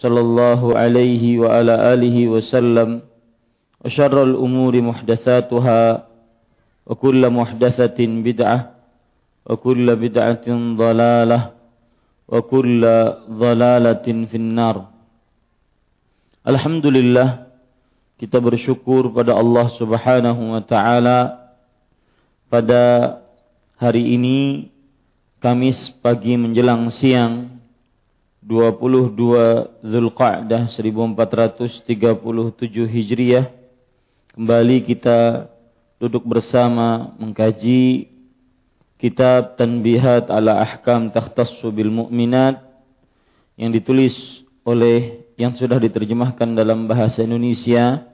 صلى الله عليه وعلى آله وسلم وشر الأمور محدثاتها وكل محدثة بدعة وكل بدعة ضلالة وكل ضلالة في النار Alhamdulillah kita bersyukur pada Allah Subhanahu wa taala pada hari ini Kamis pagi menjelang siang 22 Zulqa'dah 1437 Hijriah. Kembali kita duduk bersama mengkaji kitab Tanbihat ala Ahkam Takhtassu bil Mu'minat yang ditulis oleh yang sudah diterjemahkan dalam bahasa Indonesia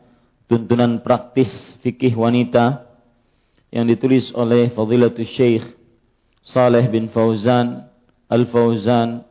tuntunan praktis fikih wanita yang ditulis oleh Fadilatul Syekh Saleh bin Fauzan Al-Fauzan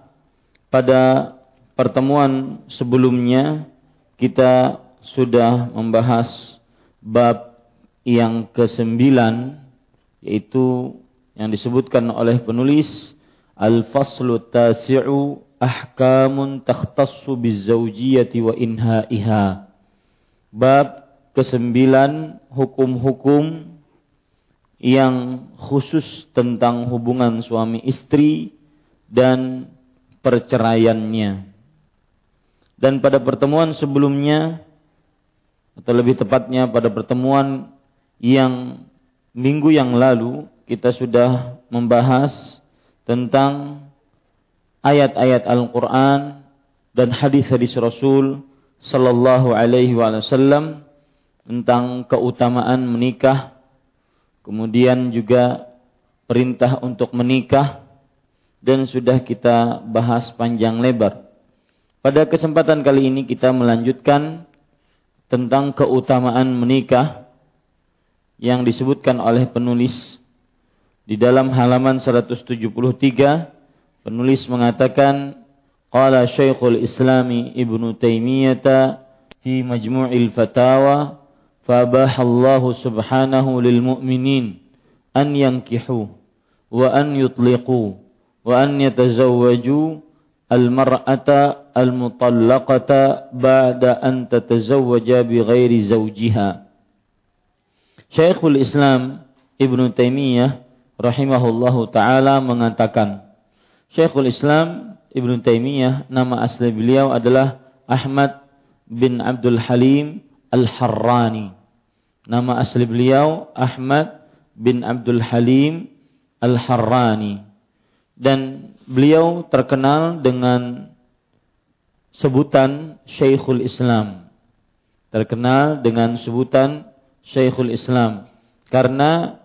pada pertemuan sebelumnya kita sudah membahas bab yang kesembilan yaitu yang disebutkan oleh penulis Al-Faslu Tasi'u Ahkamun Takhtassu Bizzawjiyati wa Inha'iha. Bab kesembilan hukum-hukum yang khusus tentang hubungan suami istri dan perceraiannya. Dan pada pertemuan sebelumnya atau lebih tepatnya pada pertemuan yang minggu yang lalu kita sudah membahas tentang ayat-ayat Al-Qur'an dan hadis-hadis Rasul sallallahu alaihi wasallam tentang keutamaan menikah kemudian juga perintah untuk menikah dan sudah kita bahas panjang lebar. Pada kesempatan kali ini kita melanjutkan tentang keutamaan menikah yang disebutkan oleh penulis di dalam halaman 173 penulis mengatakan qala Syekhul Islami Ibnu Taimiyah fi Majmu'il Fatawa fabahallahu subhanahu lil mu'minin an yankihu wa an yutliqu wa an yatazawwaju al-mar'ata al-mutallaqata ba'da an tatazawwaja bi ghairi zawjiha. Syekhul Islam Ibnu Taimiyah rahimahullahu taala mengatakan Syekhul Islam Ibnu Taimiyah nama asli beliau adalah Ahmad bin Abdul Halim Al-Harrani. Nama asli beliau Ahmad bin Abdul Halim Al-Harrani. Dan beliau terkenal dengan sebutan Syekhul Islam. Terkenal dengan sebutan Syekhul Islam karena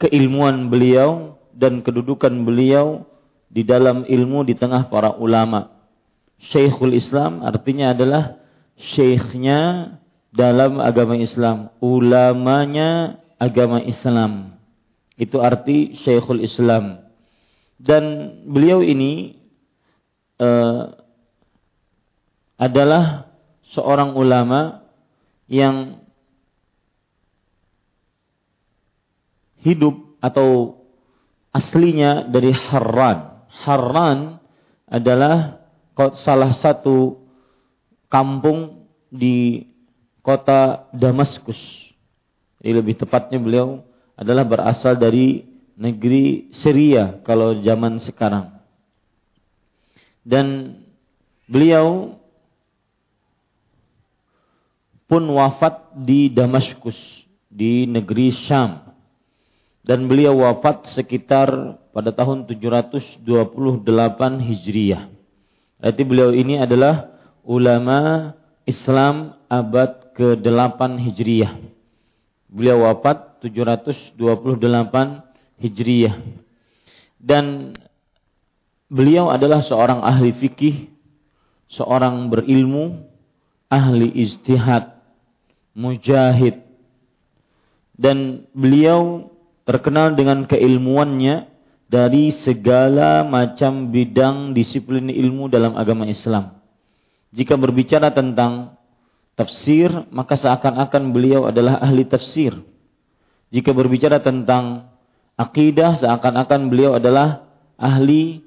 keilmuan beliau dan kedudukan beliau di dalam ilmu di tengah para ulama. Syekhul Islam artinya adalah syekhnya dalam agama Islam, ulamanya agama Islam. Itu arti Syekhul Islam. Dan beliau ini uh, adalah seorang ulama yang hidup atau aslinya dari Harran. Harran adalah salah satu kampung di kota Damaskus. Jadi lebih tepatnya beliau adalah berasal dari negeri Syria kalau zaman sekarang. Dan beliau pun wafat di Damaskus, di negeri Syam. Dan beliau wafat sekitar pada tahun 728 Hijriah. Berarti beliau ini adalah ulama Islam abad ke-8 Hijriah. Beliau wafat 728 Hijriyah. Dan beliau adalah seorang ahli fikih, seorang berilmu, ahli istihad, mujahid. Dan beliau terkenal dengan keilmuannya dari segala macam bidang disiplin ilmu dalam agama Islam. Jika berbicara tentang tafsir, maka seakan-akan beliau adalah ahli tafsir. Jika berbicara tentang akidah seakan-akan beliau adalah ahli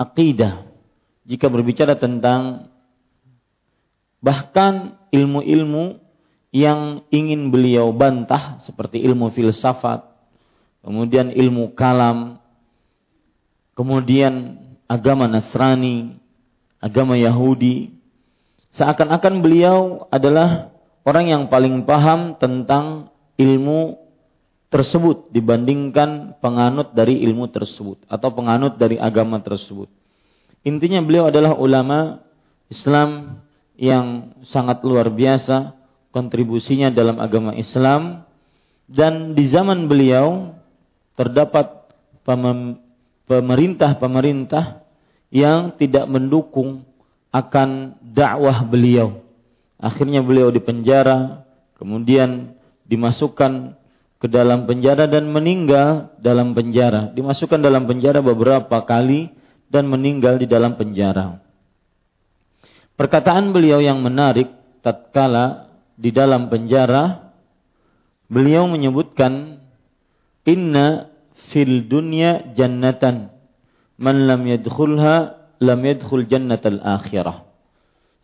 akidah. Jika berbicara tentang bahkan ilmu-ilmu yang ingin beliau bantah seperti ilmu filsafat, kemudian ilmu kalam, kemudian agama Nasrani, agama Yahudi, seakan-akan beliau adalah orang yang paling paham tentang ilmu tersebut dibandingkan penganut dari ilmu tersebut atau penganut dari agama tersebut. Intinya beliau adalah ulama Islam yang sangat luar biasa kontribusinya dalam agama Islam dan di zaman beliau terdapat pemerintah-pemerintah yang tidak mendukung akan dakwah beliau. Akhirnya beliau dipenjara, kemudian dimasukkan ke dalam penjara dan meninggal dalam penjara. Dimasukkan dalam penjara beberapa kali dan meninggal di dalam penjara. Perkataan beliau yang menarik tatkala di dalam penjara beliau menyebutkan inna fil dunya jannatan man lam yadkhulha lam yadkhul jannatal akhirah.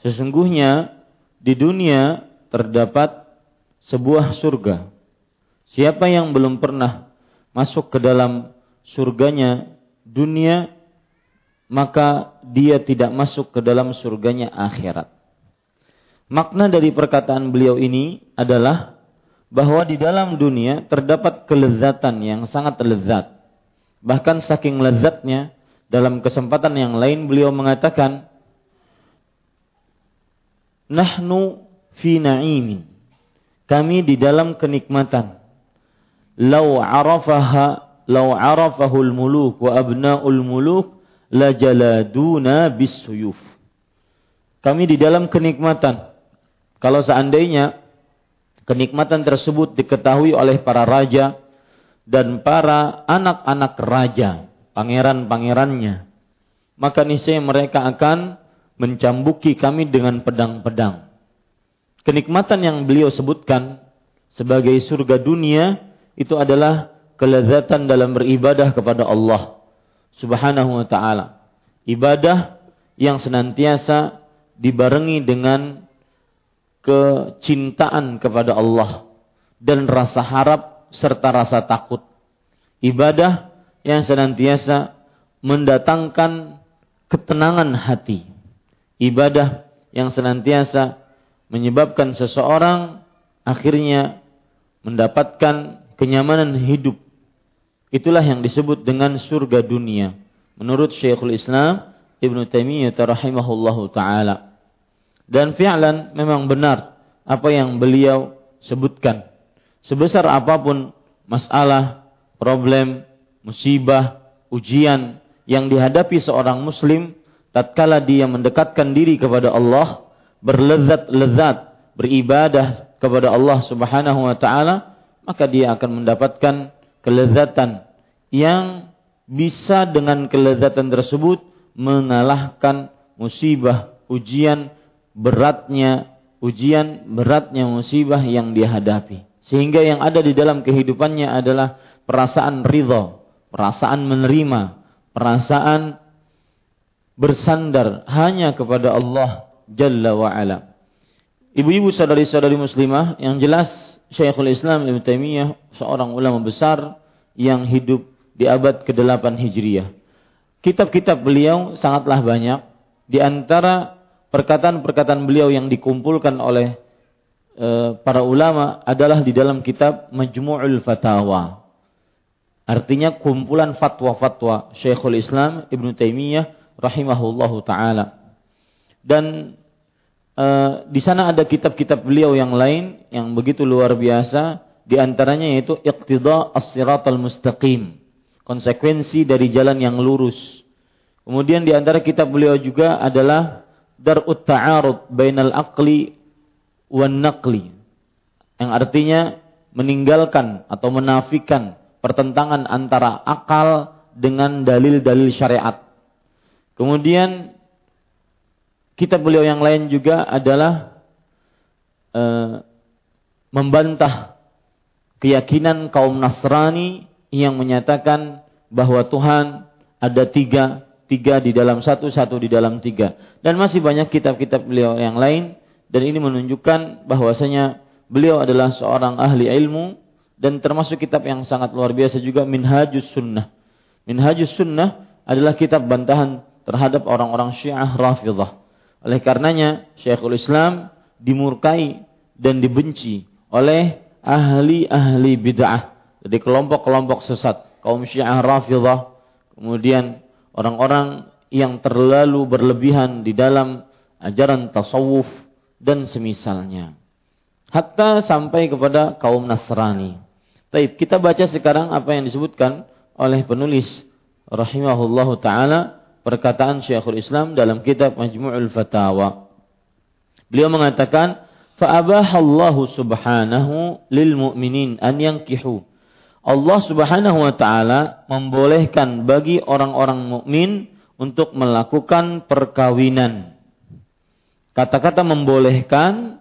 Sesungguhnya di dunia terdapat sebuah surga Siapa yang belum pernah masuk ke dalam surganya dunia, maka dia tidak masuk ke dalam surganya akhirat. Makna dari perkataan beliau ini adalah bahwa di dalam dunia terdapat kelezatan yang sangat lezat. Bahkan saking lezatnya, dalam kesempatan yang lain beliau mengatakan, Nahnu fi na'imin. Kami di dalam kenikmatan lau arafaha lau muluk wa abnaul muluk la bisuyuf. Kami di dalam kenikmatan. Kalau seandainya kenikmatan tersebut diketahui oleh para raja dan para anak-anak raja, pangeran-pangerannya, maka niscaya mereka akan mencambuki kami dengan pedang-pedang. Kenikmatan yang beliau sebutkan sebagai surga dunia itu adalah kelezatan dalam beribadah kepada Allah Subhanahu wa taala. Ibadah yang senantiasa dibarengi dengan kecintaan kepada Allah dan rasa harap serta rasa takut. Ibadah yang senantiasa mendatangkan ketenangan hati. Ibadah yang senantiasa menyebabkan seseorang akhirnya mendapatkan kenyamanan hidup. Itulah yang disebut dengan surga dunia. Menurut Syekhul Islam Ibn Taimiyah rahimahullahu taala. Dan fi'lan memang benar apa yang beliau sebutkan. Sebesar apa pun masalah, problem, musibah, ujian yang dihadapi seorang muslim tatkala dia mendekatkan diri kepada Allah, berlezat-lezat, beribadah kepada Allah Subhanahu wa taala, maka dia akan mendapatkan kelezatan yang bisa dengan kelezatan tersebut mengalahkan musibah, ujian beratnya, ujian beratnya musibah yang dia hadapi. Sehingga yang ada di dalam kehidupannya adalah perasaan ridho, perasaan menerima, perasaan bersandar hanya kepada Allah Jalla wa ala. Ibu-ibu saudari-saudari muslimah yang jelas Syekhul Islam Ibn Taimiyah seorang ulama besar yang hidup di abad ke-8 Hijriah. Kitab-kitab beliau sangatlah banyak. Di antara perkataan-perkataan beliau yang dikumpulkan oleh e, para ulama adalah di dalam kitab Majmu'ul Fatawa. Artinya kumpulan fatwa-fatwa Syekhul Islam Ibn Taimiyah rahimahullahu taala. Dan uh, di sana ada kitab-kitab beliau yang lain yang begitu luar biasa, di antaranya yaitu Iqtida As-Siratal Mustaqim. Konsekuensi dari jalan yang lurus. Kemudian di antara kitab beliau juga adalah Dar'ut Ta'arud Bainal Aqli wan Naqli. Yang artinya meninggalkan atau menafikan pertentangan antara akal dengan dalil-dalil syariat. Kemudian kitab beliau yang lain juga adalah e, membantah keyakinan kaum Nasrani yang menyatakan bahwa Tuhan ada tiga, tiga di dalam satu, satu di dalam tiga. Dan masih banyak kitab-kitab beliau yang lain dan ini menunjukkan bahwasanya beliau adalah seorang ahli ilmu dan termasuk kitab yang sangat luar biasa juga Minhajus Sunnah. Minhajus Sunnah adalah kitab bantahan terhadap orang-orang Syiah Rafidah. Oleh karenanya Syekhul Islam dimurkai dan dibenci oleh ahli-ahli bid'ah. Jadi kelompok-kelompok sesat, kaum Syiah Rafidah, kemudian orang-orang yang terlalu berlebihan di dalam ajaran tasawuf dan semisalnya. Hatta sampai kepada kaum Nasrani. Baik, kita baca sekarang apa yang disebutkan oleh penulis rahimahullahu taala perkataan Syekhul Islam dalam kitab Majmu'ul Fatawa. Beliau mengatakan, "Fa'abahallahu subhanahu lil mu'minin an yankihu." Allah Subhanahu wa taala membolehkan bagi orang-orang mukmin untuk melakukan perkawinan. Kata-kata membolehkan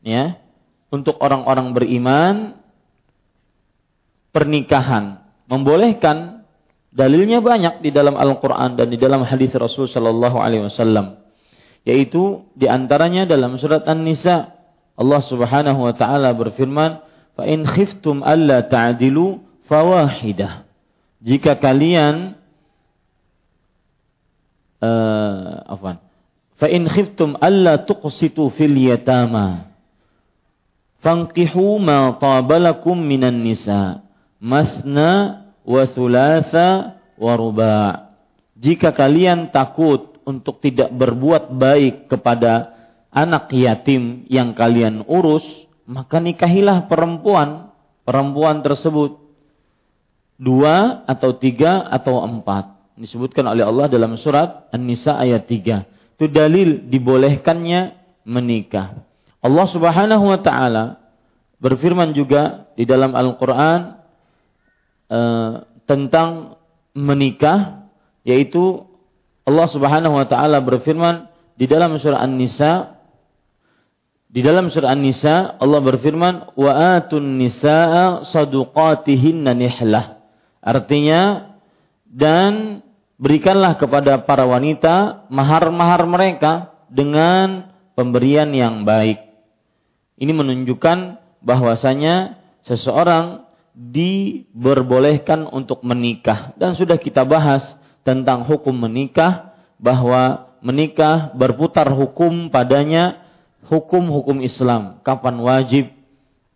ya untuk orang-orang beriman pernikahan. Membolehkan dalilnya banyak di dalam Al-Qur'an dan di dalam hadis Rasul sallallahu alaihi wasallam. Yaitu di antaranya dalam surat An-Nisa Allah Subhanahu wa taala berfirman, "Fa in khiftum alla ta'dilu fawahidah." Jika kalian uh, afwan. Fa in khiftum alla tuqsitu fil yatama fankihu ma tabalakum minan nisa masna wa thulatha wa ruba. Jika kalian takut untuk tidak berbuat baik kepada anak yatim yang kalian urus, maka nikahilah perempuan, perempuan tersebut. Dua atau tiga atau empat. Disebutkan oleh Allah dalam surat An-Nisa ayat tiga. Itu dalil dibolehkannya menikah. Allah Subhanahu wa taala berfirman juga di dalam Al-Qur'an Eh, tentang menikah yaitu Allah Subhanahu wa taala berfirman di dalam surah An-Nisa di dalam surah An-Nisa Allah berfirman wa atun nisaa saduqatihinna nihlah artinya dan berikanlah kepada para wanita mahar-mahar mereka dengan pemberian yang baik. Ini menunjukkan bahwasanya seseorang diperbolehkan untuk menikah. Dan sudah kita bahas tentang hukum menikah bahwa menikah berputar hukum padanya hukum-hukum Islam. Kapan wajib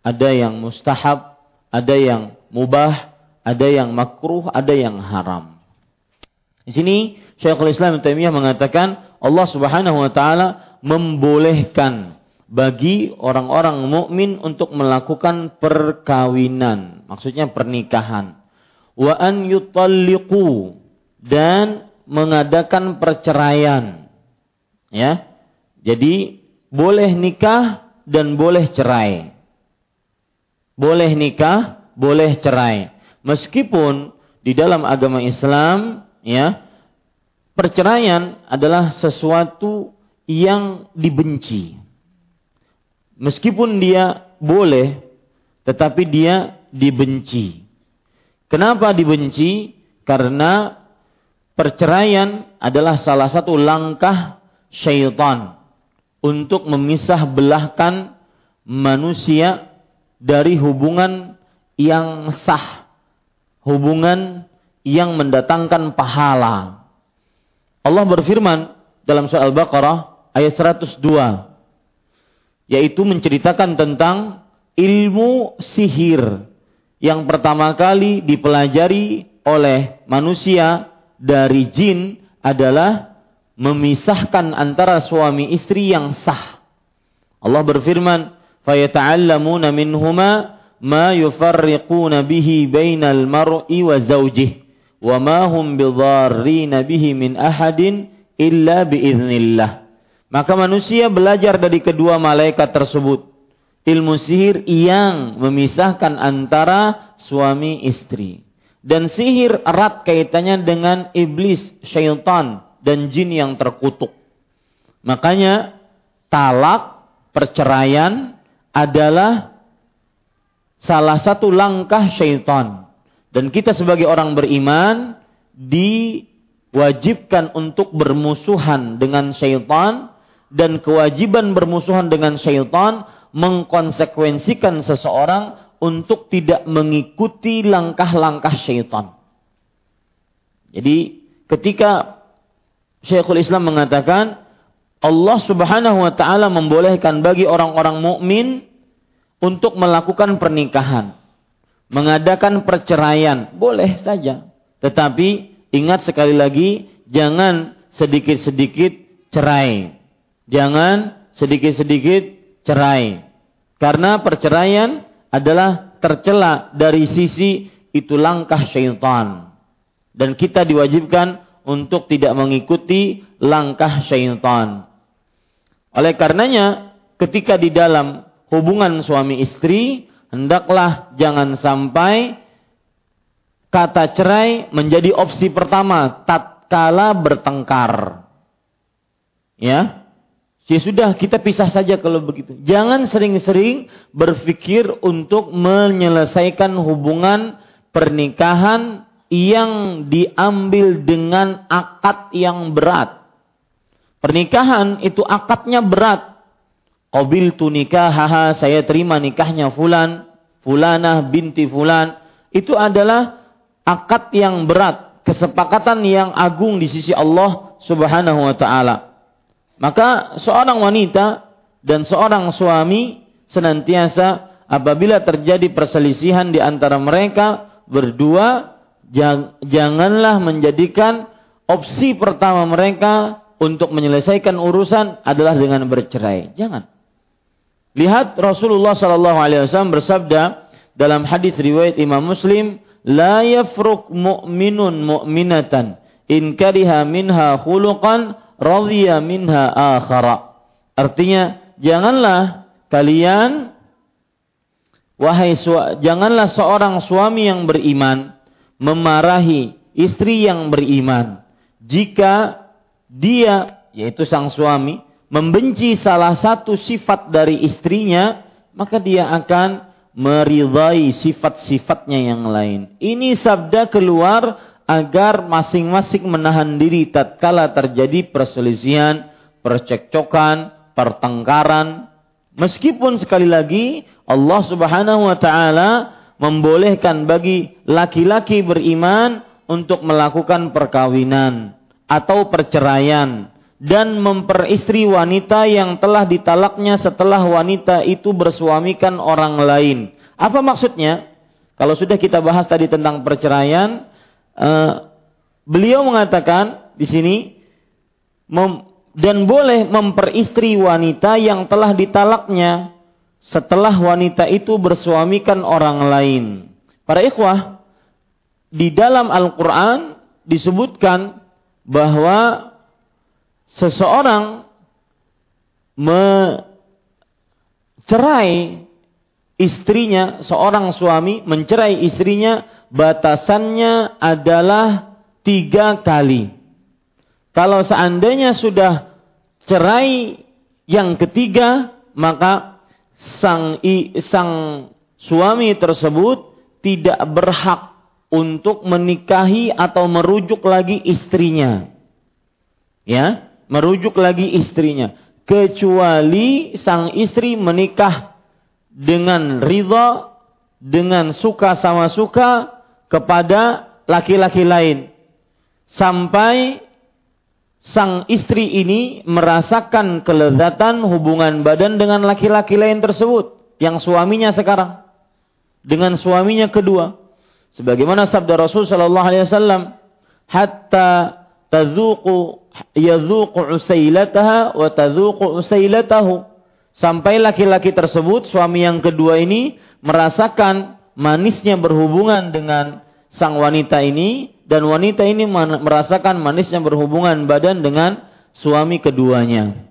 ada yang mustahab ada yang mubah ada yang makruh ada yang haram. Di sini Syekhul Islam Taimiyah mengatakan Allah Subhanahu wa taala membolehkan bagi orang-orang mukmin untuk melakukan perkawinan, maksudnya pernikahan. Wa an yutalliqu dan mengadakan perceraian. Ya. Jadi boleh nikah dan boleh cerai. Boleh nikah, boleh cerai. Meskipun di dalam agama Islam ya perceraian adalah sesuatu yang dibenci. Meskipun dia boleh, tetapi dia dibenci. Kenapa dibenci? Karena perceraian adalah salah satu langkah syaitan untuk memisah belahkan manusia dari hubungan yang sah, hubungan yang mendatangkan pahala. Allah berfirman dalam surah Al-Baqarah ayat 102 yaitu menceritakan tentang ilmu sihir yang pertama kali dipelajari oleh manusia dari jin adalah memisahkan antara suami istri yang sah. Allah berfirman, "Fayata'allamuna minhuma ma yufarriquna bihi bainal mar'i wa zawjih wa ma hum bidharrina bihi min ahadin illa biiznillah. Maka manusia belajar dari kedua malaikat tersebut ilmu sihir yang memisahkan antara suami istri. Dan sihir erat kaitannya dengan iblis, syaitan, dan jin yang terkutuk. Makanya talak, perceraian adalah salah satu langkah syaitan. Dan kita sebagai orang beriman diwajibkan untuk bermusuhan dengan syaitan dan kewajiban bermusuhan dengan syaitan mengkonsekuensikan seseorang untuk tidak mengikuti langkah-langkah syaitan. Jadi ketika Syekhul Islam mengatakan Allah Subhanahu wa taala membolehkan bagi orang-orang mukmin untuk melakukan pernikahan, mengadakan perceraian, boleh saja. Tetapi ingat sekali lagi jangan sedikit-sedikit cerai. Jangan sedikit-sedikit cerai. Karena perceraian adalah tercela dari sisi itu langkah syaitan. Dan kita diwajibkan untuk tidak mengikuti langkah syaitan. Oleh karenanya, ketika di dalam hubungan suami istri, hendaklah jangan sampai kata cerai menjadi opsi pertama tatkala bertengkar. Ya, Ya sudah kita pisah saja kalau begitu. Jangan sering-sering berpikir untuk menyelesaikan hubungan pernikahan yang diambil dengan akad yang berat. Pernikahan itu akadnya berat. Qabil tu nikahaha, saya terima nikahnya fulan, fulanah binti fulan. Itu adalah akad yang berat, kesepakatan yang agung di sisi Allah Subhanahu wa taala. Maka seorang wanita dan seorang suami senantiasa apabila terjadi perselisihan di antara mereka berdua janganlah menjadikan opsi pertama mereka untuk menyelesaikan urusan adalah dengan bercerai. Jangan. Lihat Rasulullah sallallahu alaihi wasallam bersabda dalam hadis riwayat Imam Muslim, "La yafruq mu'minun mu'minatan in kariha minha khuluqan radhiya minha akhara. Artinya, janganlah kalian wahai janganlah seorang suami yang beriman memarahi istri yang beriman jika dia yaitu sang suami membenci salah satu sifat dari istrinya maka dia akan meridai sifat-sifatnya yang lain. Ini sabda keluar agar masing-masing menahan diri tatkala terjadi perselisihan, percekcokan, pertengkaran. Meskipun sekali lagi Allah Subhanahu wa taala membolehkan bagi laki-laki beriman untuk melakukan perkawinan atau perceraian dan memperistri wanita yang telah ditalaknya setelah wanita itu bersuamikan orang lain. Apa maksudnya? Kalau sudah kita bahas tadi tentang perceraian, uh, beliau mengatakan di sini mem, dan boleh memperistri wanita yang telah ditalaknya setelah wanita itu bersuamikan orang lain. Para ikhwah, di dalam Al-Quran disebutkan bahwa seseorang mencerai istrinya, seorang suami mencerai istrinya, batasannya adalah tiga kali. Kalau seandainya sudah cerai yang ketiga, maka sang i, sang suami tersebut tidak berhak untuk menikahi atau merujuk lagi istrinya. Ya, merujuk lagi istrinya kecuali sang istri menikah dengan ridha, dengan suka sama suka kepada laki-laki lain. Sampai sang istri ini merasakan kelezatan hubungan badan dengan laki-laki lain tersebut. Yang suaminya sekarang. Dengan suaminya kedua. Sebagaimana sabda Rasul sallallahu alaihi wasallam, hatta tazuqu yadzuqu usailataha wa tazuqu usailatahu Sampai laki-laki tersebut, suami yang kedua ini merasakan manisnya berhubungan dengan sang wanita ini dan wanita ini merasakan manisnya berhubungan badan dengan suami keduanya.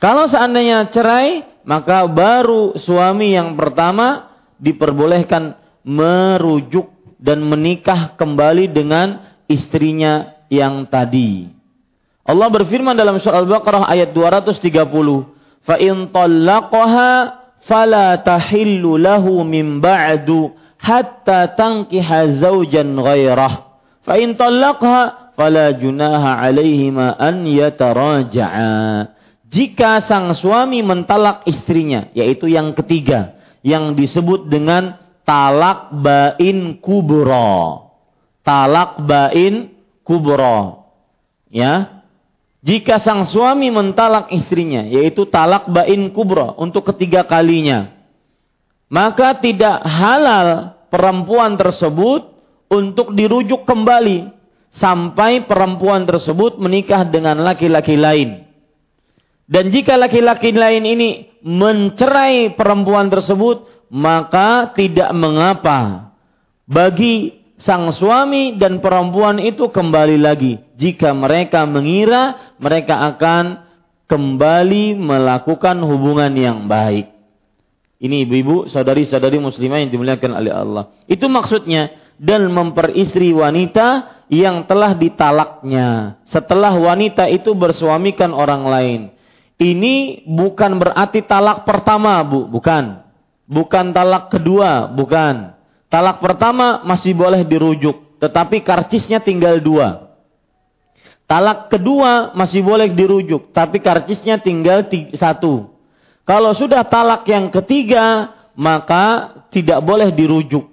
Kalau seandainya cerai, maka baru suami yang pertama diperbolehkan merujuk dan menikah kembali dengan istrinya yang tadi. Allah berfirman dalam surah Al-Baqarah ayat 230, fa in talaqaha fala tahillu lahu min ba'du hatta tankiha zawjan ghairah. Fa in talaqha fala junaha alaihima an yataraja'a. Jika sang suami mentalak istrinya yaitu yang ketiga yang disebut dengan talak bain kubro talak bain kubro ya jika sang suami mentalak istrinya, yaitu talak bain kubro untuk ketiga kalinya, maka tidak halal perempuan tersebut untuk dirujuk kembali sampai perempuan tersebut menikah dengan laki-laki lain. Dan jika laki-laki lain ini mencerai perempuan tersebut, maka tidak mengapa bagi sang suami dan perempuan itu kembali lagi. Jika mereka mengira mereka akan kembali melakukan hubungan yang baik. Ini ibu-ibu, saudari-saudari muslimah yang dimuliakan oleh Allah. Itu maksudnya dan memperistri wanita yang telah ditalaknya setelah wanita itu bersuamikan orang lain. Ini bukan berarti talak pertama, Bu, bukan. Bukan talak kedua, bukan Talak pertama masih boleh dirujuk, tetapi karcisnya tinggal dua. Talak kedua masih boleh dirujuk, tapi karcisnya tinggal satu. Kalau sudah talak yang ketiga, maka tidak boleh dirujuk.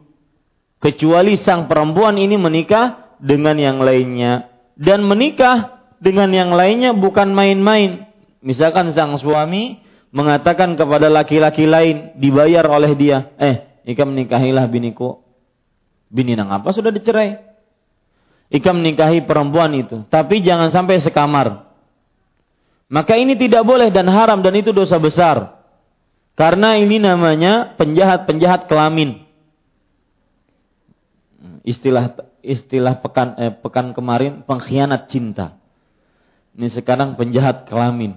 Kecuali sang perempuan ini menikah dengan yang lainnya. Dan menikah dengan yang lainnya bukan main-main. Misalkan sang suami mengatakan kepada laki-laki lain dibayar oleh dia, eh Ika menikahilah biniku. Bini nang apa sudah dicerai. Ika menikahi perempuan itu. Tapi jangan sampai sekamar. Maka ini tidak boleh dan haram dan itu dosa besar. Karena ini namanya penjahat-penjahat kelamin. Istilah istilah pekan eh, pekan kemarin pengkhianat cinta. Ini sekarang penjahat kelamin.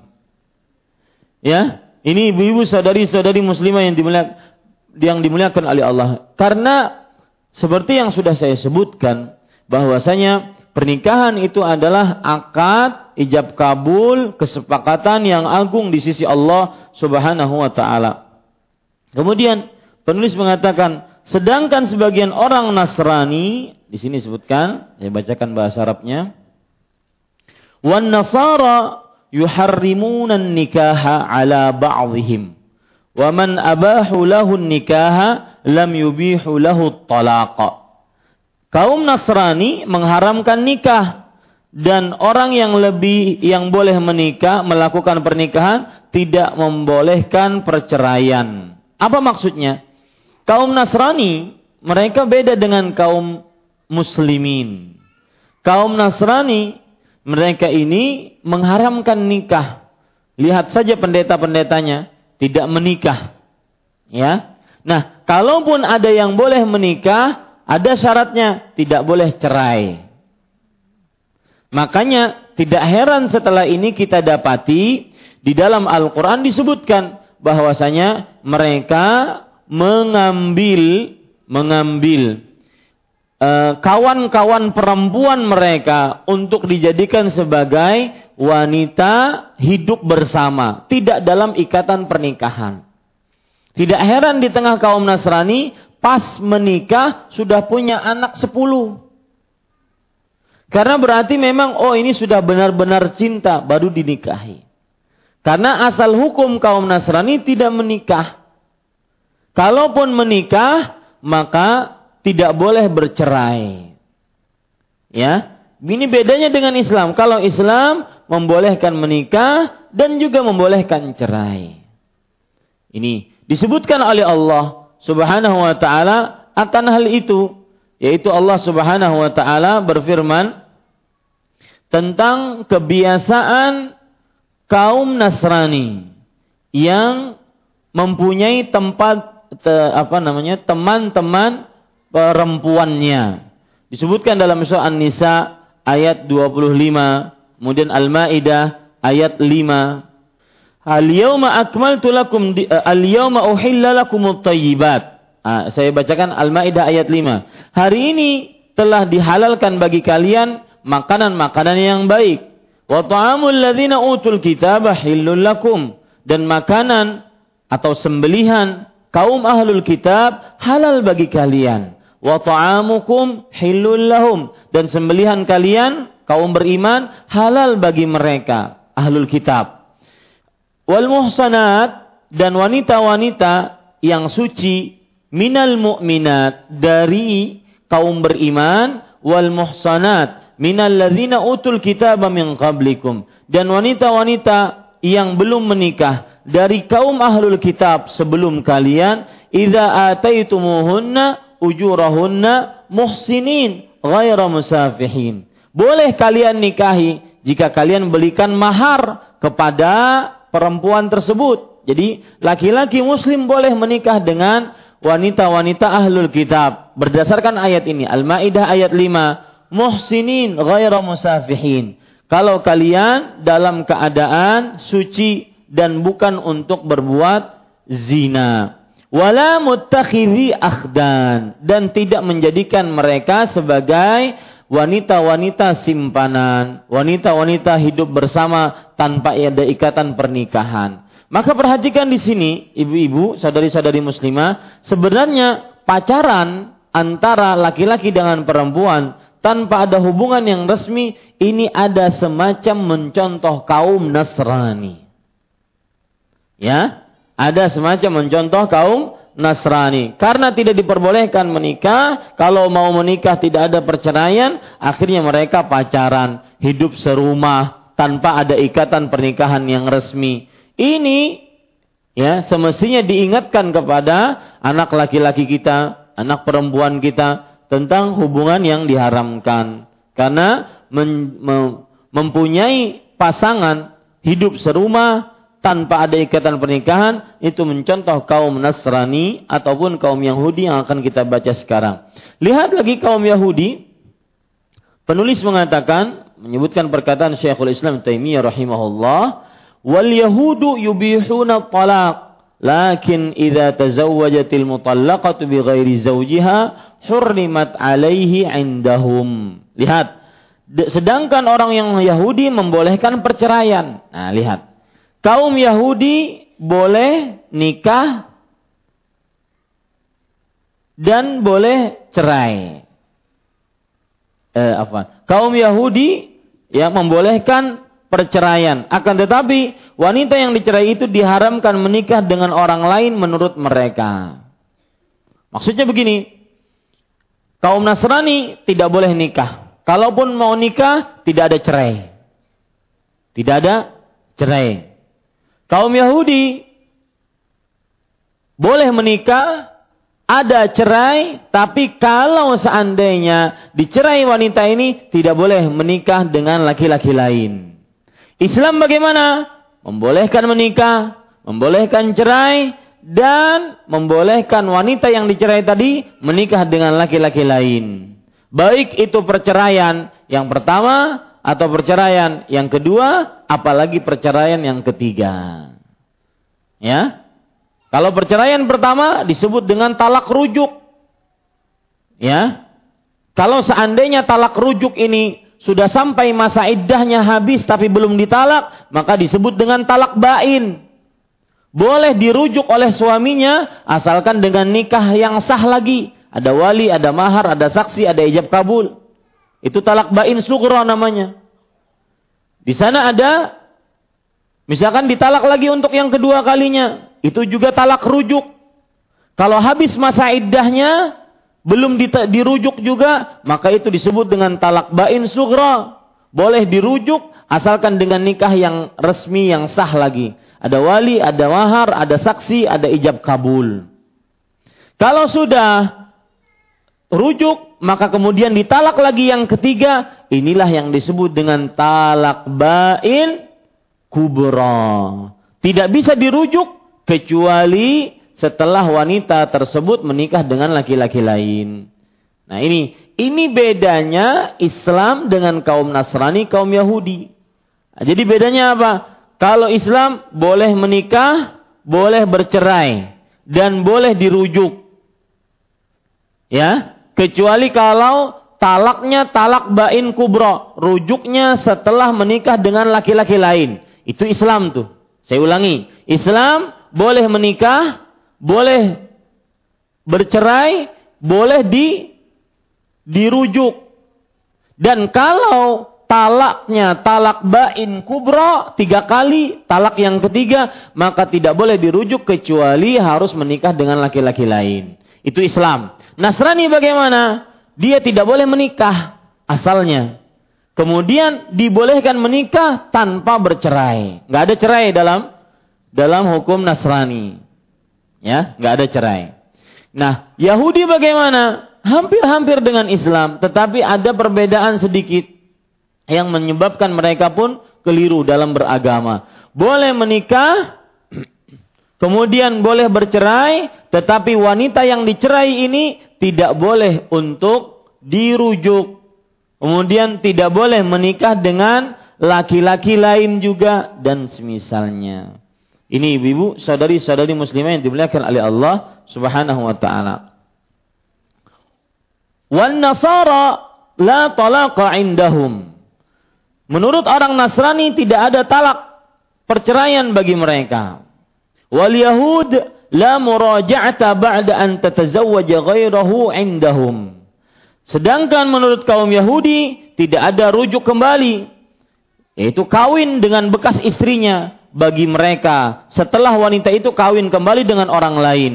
Ya, ini ibu-ibu saudari-saudari muslimah yang dimuliakan yang dimuliakan oleh Allah. Karena seperti yang sudah saya sebutkan bahwasanya pernikahan itu adalah akad ijab kabul kesepakatan yang agung di sisi Allah Subhanahu wa taala. Kemudian penulis mengatakan sedangkan sebagian orang Nasrani di sini disebutkan, saya bacakan bahasa Arabnya. Wan nasara yuharrimuna nikaha ala ba'dihim. Wa man abahu lahu nikaha lam yubihu lahu. Kaum Nasrani mengharamkan nikah dan orang yang lebih yang boleh menikah melakukan pernikahan tidak membolehkan perceraian. Apa maksudnya? Kaum Nasrani mereka beda dengan kaum muslimin. Kaum Nasrani mereka ini mengharamkan nikah. Lihat saja pendeta-pendetanya tidak menikah. Ya. Nah, kalaupun ada yang boleh menikah, ada syaratnya tidak boleh cerai. Makanya tidak heran setelah ini kita dapati di dalam Al-Qur'an disebutkan bahwasanya mereka mengambil mengambil kawan-kawan uh, perempuan mereka untuk dijadikan sebagai wanita hidup bersama, tidak dalam ikatan pernikahan. Tidak heran di tengah kaum Nasrani pas menikah sudah punya anak sepuluh. Karena berarti memang oh ini sudah benar-benar cinta baru dinikahi. Karena asal hukum kaum Nasrani tidak menikah. Kalaupun menikah, maka tidak boleh bercerai. Ya, ini bedanya dengan Islam. Kalau Islam membolehkan menikah dan juga membolehkan cerai. Ini disebutkan oleh Allah Subhanahu wa taala akan hal itu, yaitu Allah Subhanahu wa taala berfirman tentang kebiasaan kaum Nasrani yang mempunyai tempat te, apa namanya teman-teman perempuannya. Disebutkan dalam surah An-Nisa ayat 25, kemudian Al-Maidah ayat 5. Al-yawma akmaltu lakum eh, al-yawma uhilla lakumut thayyibat. Ah, saya bacakan Al-Maidah ayat 5. Hari ini telah dihalalkan bagi kalian makanan-makanan yang baik. Wa ta'amul ladzina utul kitaba hillul lakum dan makanan atau sembelihan kaum ahlul kitab halal bagi kalian. Wa ta'amukum hilul lahum. Dan sembelihan kalian, kaum beriman, halal bagi mereka, ahlul kitab. Wal muhsanat, dan wanita-wanita yang suci, minal mu'minat, dari kaum beriman, wal muhsanat, minal ladhina utul kitab min qablikum. Dan wanita-wanita yang belum menikah, dari kaum ahlul kitab sebelum kalian idza ataitumuhunna ujurahunna muhsinin ghaira musafihin. Boleh kalian nikahi jika kalian belikan mahar kepada perempuan tersebut. Jadi laki-laki muslim boleh menikah dengan wanita-wanita ahlul kitab. Berdasarkan ayat ini Al-Maidah ayat 5 muhsinin ghaira musafihin. Kalau kalian dalam keadaan suci dan bukan untuk berbuat zina. Wala muttakhidhi akhdan dan tidak menjadikan mereka sebagai wanita-wanita simpanan, wanita-wanita hidup bersama tanpa ada ikatan pernikahan. Maka perhatikan di sini, ibu-ibu, saudari-saudari muslimah, sebenarnya pacaran antara laki-laki dengan perempuan tanpa ada hubungan yang resmi, ini ada semacam mencontoh kaum Nasrani. Ya, ada semacam mencontoh kaum Nasrani. Karena tidak diperbolehkan menikah, kalau mau menikah tidak ada perceraian, akhirnya mereka pacaran, hidup serumah tanpa ada ikatan pernikahan yang resmi. Ini ya semestinya diingatkan kepada anak laki-laki kita, anak perempuan kita tentang hubungan yang diharamkan. Karena mem mempunyai pasangan hidup serumah tanpa ada ikatan pernikahan itu mencontoh kaum Nasrani ataupun kaum Yahudi yang akan kita baca sekarang. Lihat lagi kaum Yahudi. Penulis mengatakan menyebutkan perkataan Syekhul Islam Taimiyah rahimahullah, "Wal yahudu yubihuna talaq, lakin idza tazawwajatil mutallaqatu bighairi zawjiha hurrimat 'alaihi 'indahum." Lihat, sedangkan orang yang Yahudi membolehkan perceraian. Nah, lihat kaum Yahudi boleh nikah dan boleh cerai. eh, apa? Kaum Yahudi ya membolehkan perceraian. Akan tetapi wanita yang dicerai itu diharamkan menikah dengan orang lain menurut mereka. Maksudnya begini, kaum Nasrani tidak boleh nikah. Kalaupun mau nikah, tidak ada cerai. Tidak ada cerai. Kaum Yahudi boleh menikah, ada cerai, tapi kalau seandainya dicerai wanita ini tidak boleh menikah dengan laki-laki lain. Islam bagaimana? Membolehkan menikah, membolehkan cerai, dan membolehkan wanita yang dicerai tadi menikah dengan laki-laki lain. Baik itu perceraian yang pertama atau perceraian yang kedua, apalagi perceraian yang ketiga. Ya, kalau perceraian pertama disebut dengan talak rujuk. Ya. Kalau seandainya talak rujuk ini sudah sampai masa iddahnya habis tapi belum ditalak, maka disebut dengan talak bain. Boleh dirujuk oleh suaminya asalkan dengan nikah yang sah lagi. Ada wali, ada mahar, ada saksi, ada ijab kabul. Itu talak bain sugro namanya. Di sana ada misalkan ditalak lagi untuk yang kedua kalinya itu juga talak rujuk. Kalau habis masa iddahnya, belum dirujuk juga, maka itu disebut dengan talak bain sugra. Boleh dirujuk, asalkan dengan nikah yang resmi, yang sah lagi. Ada wali, ada mahar, ada saksi, ada ijab kabul. Kalau sudah rujuk, maka kemudian ditalak lagi yang ketiga, inilah yang disebut dengan talak bain kubra. Tidak bisa dirujuk kecuali setelah wanita tersebut menikah dengan laki-laki lain. Nah ini, ini bedanya Islam dengan kaum Nasrani, kaum Yahudi. Nah, jadi bedanya apa? Kalau Islam boleh menikah, boleh bercerai, dan boleh dirujuk. Ya, kecuali kalau talaknya talak bain kubro, rujuknya setelah menikah dengan laki-laki lain. Itu Islam tuh. Saya ulangi, Islam boleh menikah, boleh bercerai, boleh di dirujuk. Dan kalau talaknya talak bain kubro tiga kali, talak yang ketiga, maka tidak boleh dirujuk kecuali harus menikah dengan laki-laki lain. Itu Islam. Nasrani bagaimana? Dia tidak boleh menikah asalnya. Kemudian dibolehkan menikah tanpa bercerai. Nggak ada cerai dalam dalam hukum Nasrani. Ya, nggak ada cerai. Nah, Yahudi bagaimana? Hampir-hampir dengan Islam, tetapi ada perbedaan sedikit yang menyebabkan mereka pun keliru dalam beragama. Boleh menikah, kemudian boleh bercerai, tetapi wanita yang dicerai ini tidak boleh untuk dirujuk. Kemudian tidak boleh menikah dengan laki-laki lain juga dan semisalnya. Ini ibu-ibu, saudari-saudari muslimah yang dimuliakan oleh Allah Subhanahu wa taala. Wan nasara la talaqa indahum. Menurut orang Nasrani tidak ada talak perceraian bagi mereka. Wal yahud la muraja'ata ba'da an tatazawwaja ghairahu indahum. Sedangkan menurut kaum Yahudi tidak ada rujuk kembali yaitu kawin dengan bekas istrinya bagi mereka setelah wanita itu kawin kembali dengan orang lain.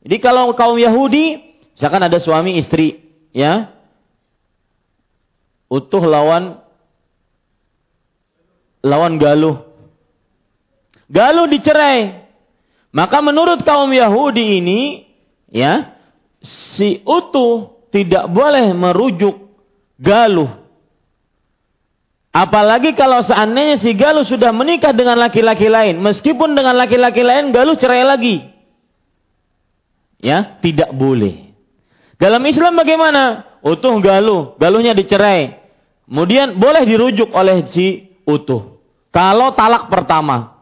Jadi kalau kaum Yahudi, misalkan ada suami istri, ya, utuh lawan lawan Galuh. Galuh dicerai. Maka menurut kaum Yahudi ini, ya, si utuh tidak boleh merujuk Galuh Apalagi kalau seandainya si Galuh sudah menikah dengan laki-laki lain. Meskipun dengan laki-laki lain Galuh cerai lagi. Ya, tidak boleh. Dalam Islam bagaimana? Utuh Galuh. Galuhnya dicerai. Kemudian boleh dirujuk oleh si utuh. Kalau talak pertama.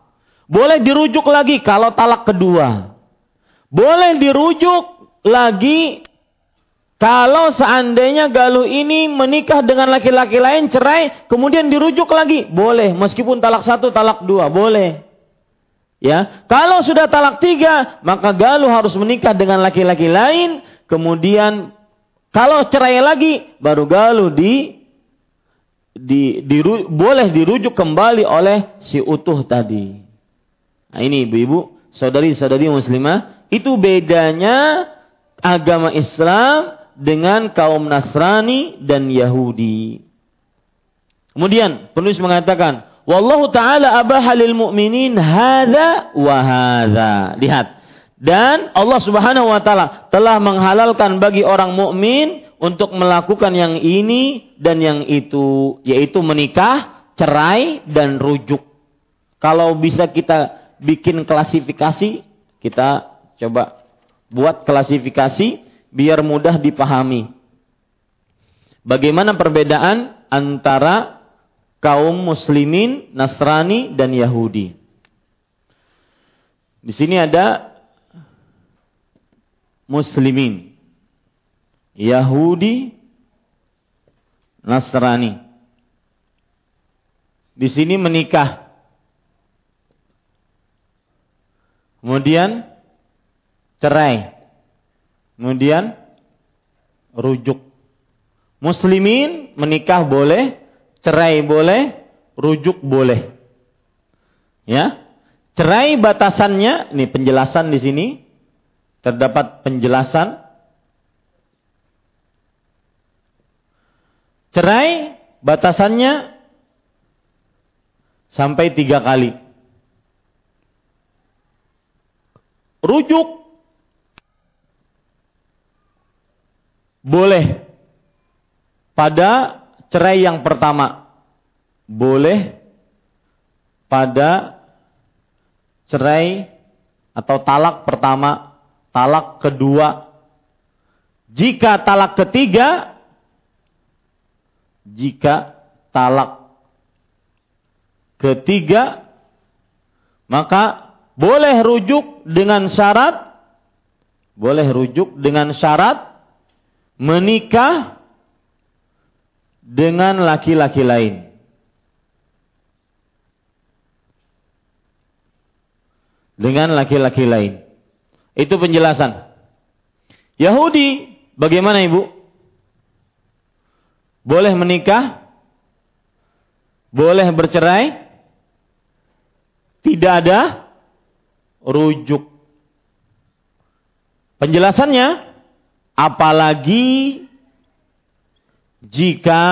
Boleh dirujuk lagi kalau talak kedua. Boleh dirujuk lagi kalau seandainya Galuh ini menikah dengan laki-laki lain, cerai, kemudian dirujuk lagi, boleh. Meskipun talak satu, talak dua, boleh. Ya, kalau sudah talak tiga, maka Galuh harus menikah dengan laki-laki lain, kemudian Kalau cerai lagi baru galuh di di, di boleh dirujuk kembali oleh si utuh tadi. Nah ini ibu-ibu, saudari-saudari muslimah, itu bedanya agama Islam dengan kaum Nasrani dan Yahudi. Kemudian penulis mengatakan, Wallahu ta'ala abaha lil mu'minin hadha wa hadha. Lihat. Dan Allah Subhanahu wa taala telah menghalalkan bagi orang mukmin untuk melakukan yang ini dan yang itu, yaitu menikah, cerai dan rujuk. Kalau bisa kita bikin klasifikasi, kita coba buat klasifikasi biar mudah dipahami. Bagaimana perbedaan antara kaum muslimin, Nasrani dan Yahudi? Di sini ada muslimin, Yahudi, Nasrani. Di sini menikah. Kemudian cerai. Kemudian rujuk. Muslimin menikah boleh, cerai boleh, rujuk boleh. Ya. Cerai batasannya, ini penjelasan di sini. Terdapat penjelasan. Cerai batasannya sampai tiga kali. Rujuk boleh pada cerai yang pertama. Boleh pada cerai atau talak pertama, talak kedua. Jika talak ketiga, jika talak ketiga, maka boleh rujuk dengan syarat, boleh rujuk dengan syarat menikah dengan laki-laki lain. Dengan laki-laki lain. Itu penjelasan. Yahudi, bagaimana ibu? Boleh menikah? Boleh bercerai? Tidak ada rujuk. Penjelasannya, Apalagi jika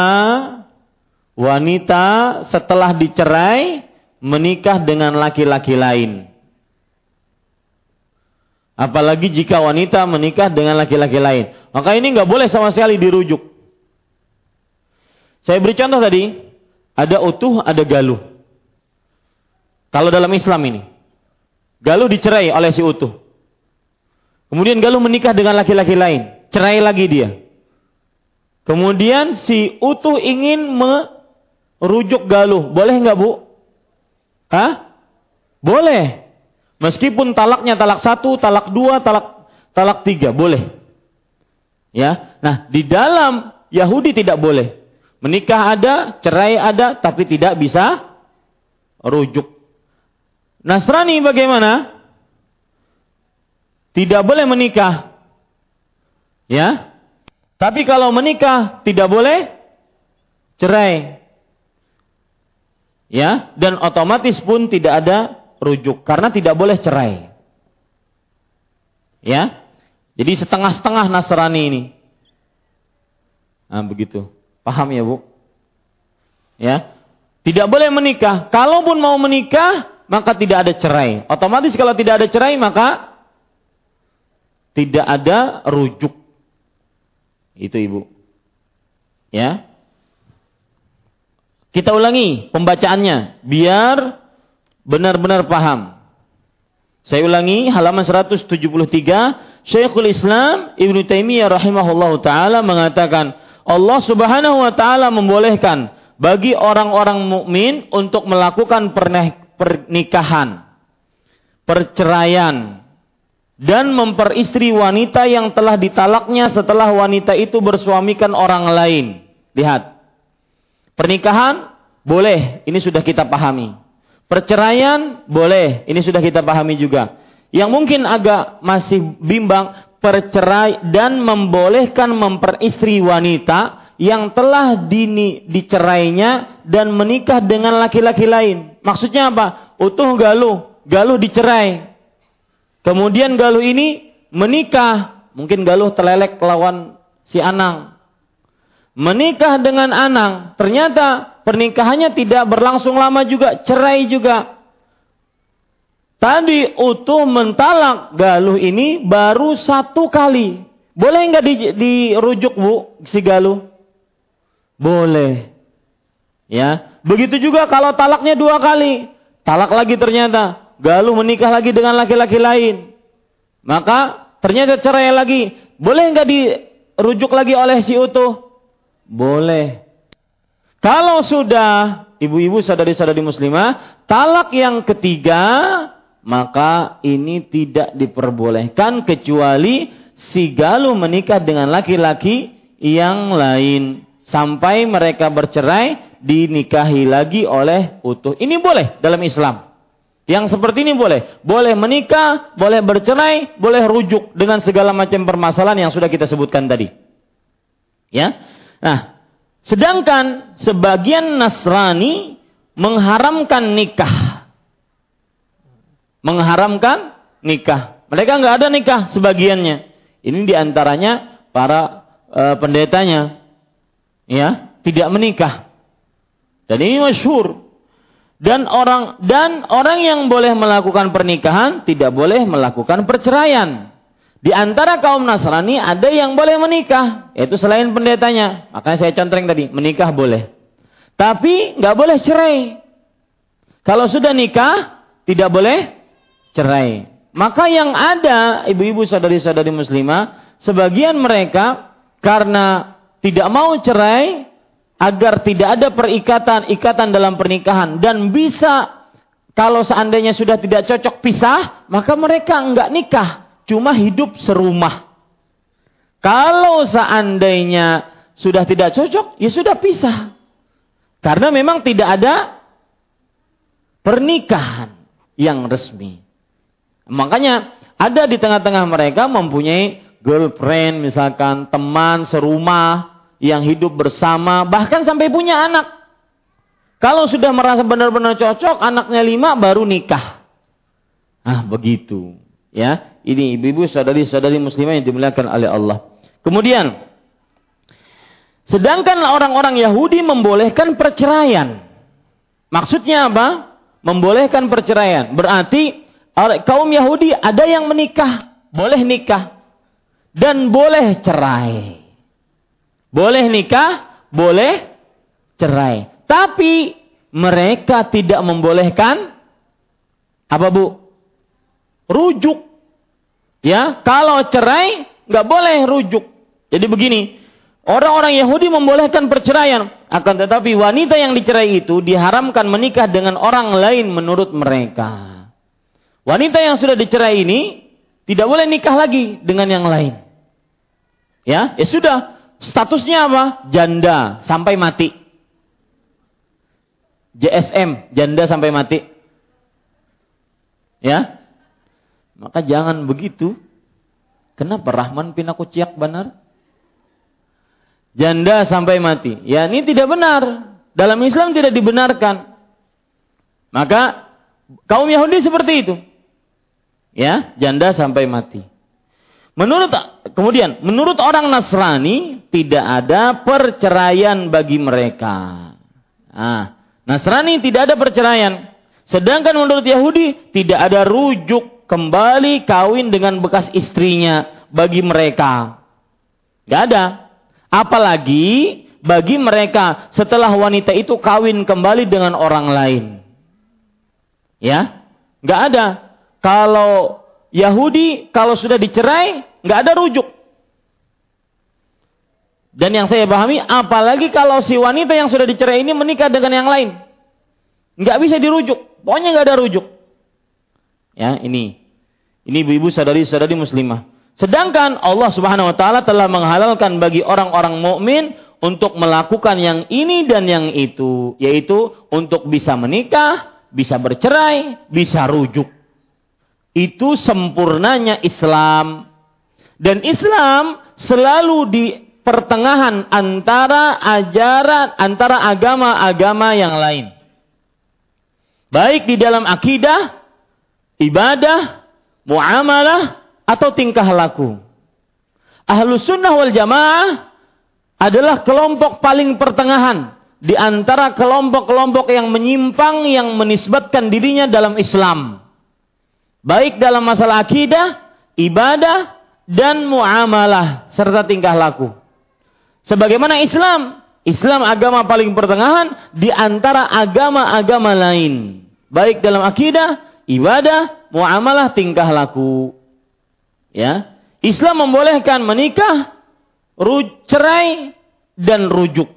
wanita setelah dicerai menikah dengan laki-laki lain. Apalagi jika wanita menikah dengan laki-laki lain. Maka ini nggak boleh sama sekali dirujuk. Saya beri contoh tadi, ada utuh, ada galuh. Kalau dalam Islam ini, galuh dicerai oleh si utuh. Kemudian galuh menikah dengan laki-laki lain cerai lagi dia. Kemudian si utuh ingin merujuk galuh. Boleh nggak bu? Hah? Boleh. Meskipun talaknya talak satu, talak dua, talak talak tiga, boleh. Ya, nah di dalam Yahudi tidak boleh. Menikah ada, cerai ada, tapi tidak bisa rujuk. Nasrani bagaimana? Tidak boleh menikah, Ya. Tapi kalau menikah tidak boleh cerai. Ya, dan otomatis pun tidak ada rujuk karena tidak boleh cerai. Ya. Jadi setengah-setengah Nasrani ini. Nah, begitu. Paham ya, Bu? Ya. Tidak boleh menikah. Kalaupun mau menikah, maka tidak ada cerai. Otomatis kalau tidak ada cerai, maka tidak ada rujuk. Itu Ibu. Ya. Kita ulangi pembacaannya biar benar-benar paham. Saya ulangi halaman 173 Syekhul Islam Ibnu Taimiyah rahimahullah taala mengatakan Allah Subhanahu wa taala membolehkan bagi orang-orang mukmin untuk melakukan pernikahan, perceraian, dan memperistri wanita yang telah ditalaknya setelah wanita itu bersuamikan orang lain. Lihat. Pernikahan boleh, ini sudah kita pahami. Perceraian boleh, ini sudah kita pahami juga. Yang mungkin agak masih bimbang, percerai dan membolehkan memperistri wanita yang telah dini, dicerainya dan menikah dengan laki-laki lain. Maksudnya apa? Utuh Galuh, Galuh dicerai. Kemudian Galuh ini menikah, mungkin Galuh terlelek lawan si Anang. Menikah dengan Anang, ternyata pernikahannya tidak berlangsung lama juga, cerai juga. Tadi utuh mentalak Galuh ini baru satu kali. Boleh nggak di, dirujuk bu si Galuh? Boleh. Ya, begitu juga kalau talaknya dua kali, talak lagi ternyata Galuh menikah lagi dengan laki-laki lain, maka ternyata cerai lagi. Boleh nggak dirujuk lagi oleh si utuh? Boleh. Kalau sudah ibu-ibu sadari-sadari muslimah, talak yang ketiga maka ini tidak diperbolehkan kecuali si galuh menikah dengan laki-laki yang lain sampai mereka bercerai dinikahi lagi oleh utuh. Ini boleh dalam Islam. Yang seperti ini boleh. Boleh menikah, boleh bercerai, boleh rujuk dengan segala macam permasalahan yang sudah kita sebutkan tadi. Ya. Nah, sedangkan sebagian Nasrani mengharamkan nikah mengharamkan nikah. Mereka nggak ada nikah sebagiannya. Ini di antaranya para e, pendetanya, ya tidak menikah. Dan ini masyhur. Dan orang dan orang yang boleh melakukan pernikahan tidak boleh melakukan perceraian. Di antara kaum Nasrani ada yang boleh menikah, yaitu selain pendetanya. Makanya saya contreng tadi, menikah boleh. Tapi nggak boleh cerai. Kalau sudah nikah, tidak boleh cerai. Maka yang ada ibu-ibu sadari-sadari muslimah, sebagian mereka karena tidak mau cerai agar tidak ada perikatan ikatan dalam pernikahan dan bisa kalau seandainya sudah tidak cocok pisah, maka mereka enggak nikah, cuma hidup serumah. Kalau seandainya sudah tidak cocok, ya sudah pisah. Karena memang tidak ada pernikahan yang resmi. Makanya ada di tengah-tengah mereka mempunyai girlfriend misalkan, teman serumah yang hidup bersama, bahkan sampai punya anak. Kalau sudah merasa benar-benar cocok, anaknya lima baru nikah. Ah begitu. Ya, ini ibu-ibu saudari-saudari muslimah yang dimuliakan oleh Allah. Kemudian, sedangkan orang-orang Yahudi membolehkan perceraian. Maksudnya apa? Membolehkan perceraian. Berarti kaum Yahudi ada yang menikah, boleh nikah dan boleh cerai. Boleh nikah, boleh cerai. Tapi mereka tidak membolehkan apa Bu? Rujuk. Ya, kalau cerai nggak boleh rujuk. Jadi begini, orang-orang Yahudi membolehkan perceraian, akan tetapi wanita yang dicerai itu diharamkan menikah dengan orang lain menurut mereka. Wanita yang sudah dicerai ini tidak boleh nikah lagi dengan yang lain. Ya, ya sudah. Statusnya apa? Janda sampai mati. JSM, janda sampai mati. Ya. Maka jangan begitu. Kenapa Rahman pinakuciak benar? Janda sampai mati. Ya, ini tidak benar. Dalam Islam tidak dibenarkan. Maka kaum Yahudi seperti itu ya janda sampai mati. Menurut kemudian menurut orang Nasrani tidak ada perceraian bagi mereka. Nah, Nasrani tidak ada perceraian. Sedangkan menurut Yahudi tidak ada rujuk kembali kawin dengan bekas istrinya bagi mereka. Gak ada. Apalagi bagi mereka setelah wanita itu kawin kembali dengan orang lain. Ya, nggak ada kalau Yahudi kalau sudah dicerai nggak ada rujuk. Dan yang saya pahami, apalagi kalau si wanita yang sudah dicerai ini menikah dengan yang lain, nggak bisa dirujuk. Pokoknya nggak ada rujuk. Ya ini, ini ibu-ibu sadari-sadari muslimah. Sedangkan Allah Subhanahu Wa Taala telah menghalalkan bagi orang-orang mukmin untuk melakukan yang ini dan yang itu, yaitu untuk bisa menikah, bisa bercerai, bisa rujuk. Itu sempurnanya Islam. Dan Islam selalu di pertengahan antara ajaran antara agama-agama yang lain. Baik di dalam akidah, ibadah, muamalah atau tingkah laku. Ahlus sunnah wal jamaah adalah kelompok paling pertengahan di antara kelompok-kelompok yang menyimpang yang menisbatkan dirinya dalam Islam. Baik dalam masalah akidah, ibadah, dan muamalah serta tingkah laku. Sebagaimana Islam, Islam agama paling pertengahan di antara agama-agama lain, baik dalam akidah, ibadah, muamalah, tingkah laku. Ya. Islam membolehkan menikah, cerai dan rujuk.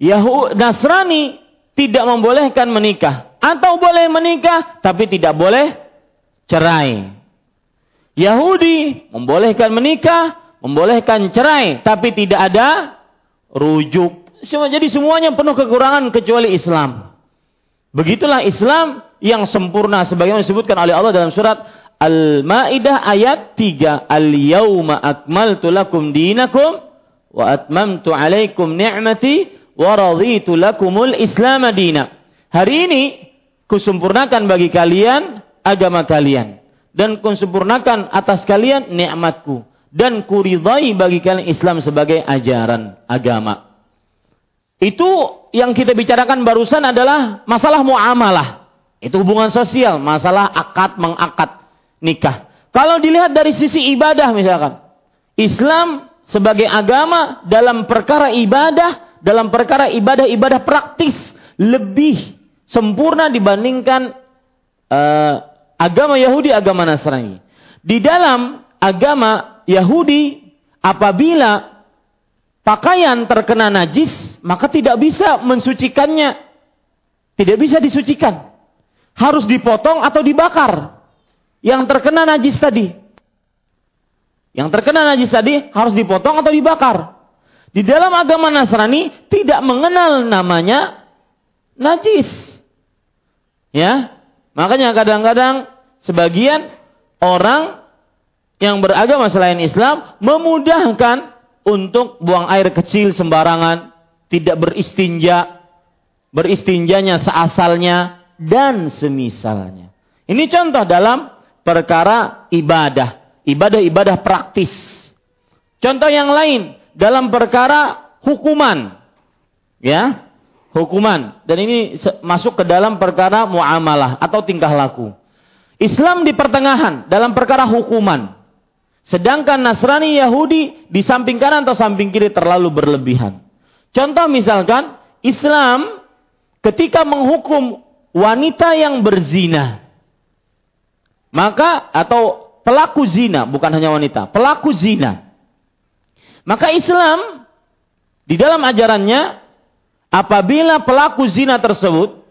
Yahudi Nasrani tidak membolehkan menikah atau boleh menikah tapi tidak boleh cerai. Yahudi membolehkan menikah, membolehkan cerai, tapi tidak ada rujuk. Jadi semuanya penuh kekurangan kecuali Islam. Begitulah Islam yang sempurna sebagaimana disebutkan oleh Allah dalam surat Al-Maidah ayat 3. Al-yauma akmaltu lakum dinakum wa atmamtu alaikum ni'mati wa raditu lakumul Islam dina. Hari ini kusempurnakan bagi kalian agama kalian dan kusempurnakan atas kalian nikmatku dan kuridai bagi kalian Islam sebagai ajaran agama. Itu yang kita bicarakan barusan adalah masalah muamalah. Itu hubungan sosial, masalah akad mengakad nikah. Kalau dilihat dari sisi ibadah misalkan, Islam sebagai agama dalam perkara ibadah, dalam perkara ibadah-ibadah praktis lebih sempurna dibandingkan uh, agama Yahudi, agama Nasrani. Di dalam agama Yahudi, apabila pakaian terkena najis, maka tidak bisa mensucikannya. Tidak bisa disucikan. Harus dipotong atau dibakar. Yang terkena najis tadi. Yang terkena najis tadi harus dipotong atau dibakar. Di dalam agama Nasrani tidak mengenal namanya najis. Ya, Makanya kadang-kadang sebagian orang yang beragama selain Islam memudahkan untuk buang air kecil sembarangan, tidak beristinja, beristinjanya seasalnya dan semisalnya. Ini contoh dalam perkara ibadah, ibadah-ibadah praktis. Contoh yang lain dalam perkara hukuman. Ya, hukuman dan ini masuk ke dalam perkara muamalah atau tingkah laku. Islam di pertengahan dalam perkara hukuman. Sedangkan Nasrani Yahudi di samping kanan atau samping kiri terlalu berlebihan. Contoh misalkan Islam ketika menghukum wanita yang berzina. Maka atau pelaku zina, bukan hanya wanita, pelaku zina. Maka Islam di dalam ajarannya apabila pelaku zina tersebut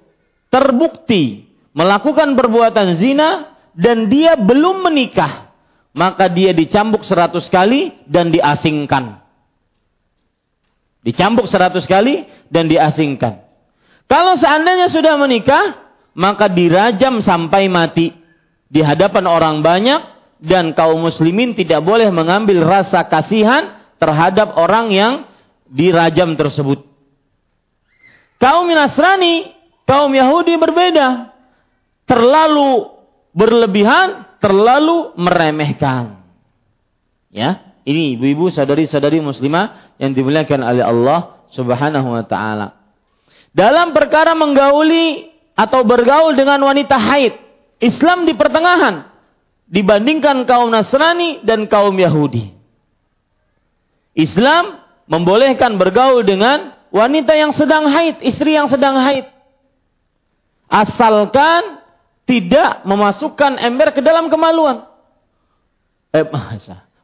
terbukti melakukan perbuatan zina dan dia belum menikah, maka dia dicambuk seratus kali dan diasingkan. Dicambuk seratus kali dan diasingkan. Kalau seandainya sudah menikah, maka dirajam sampai mati di hadapan orang banyak dan kaum muslimin tidak boleh mengambil rasa kasihan terhadap orang yang dirajam tersebut. Kaum Nasrani, kaum Yahudi berbeda. Terlalu berlebihan, terlalu meremehkan. Ya, ini ibu-ibu, sadari-sadari muslimah yang dimuliakan oleh Allah Subhanahu wa taala. Dalam perkara menggauli atau bergaul dengan wanita haid, Islam di pertengahan dibandingkan kaum Nasrani dan kaum Yahudi. Islam membolehkan bergaul dengan wanita yang sedang haid, istri yang sedang haid. Asalkan tidak memasukkan ember ke dalam kemaluan. Eh,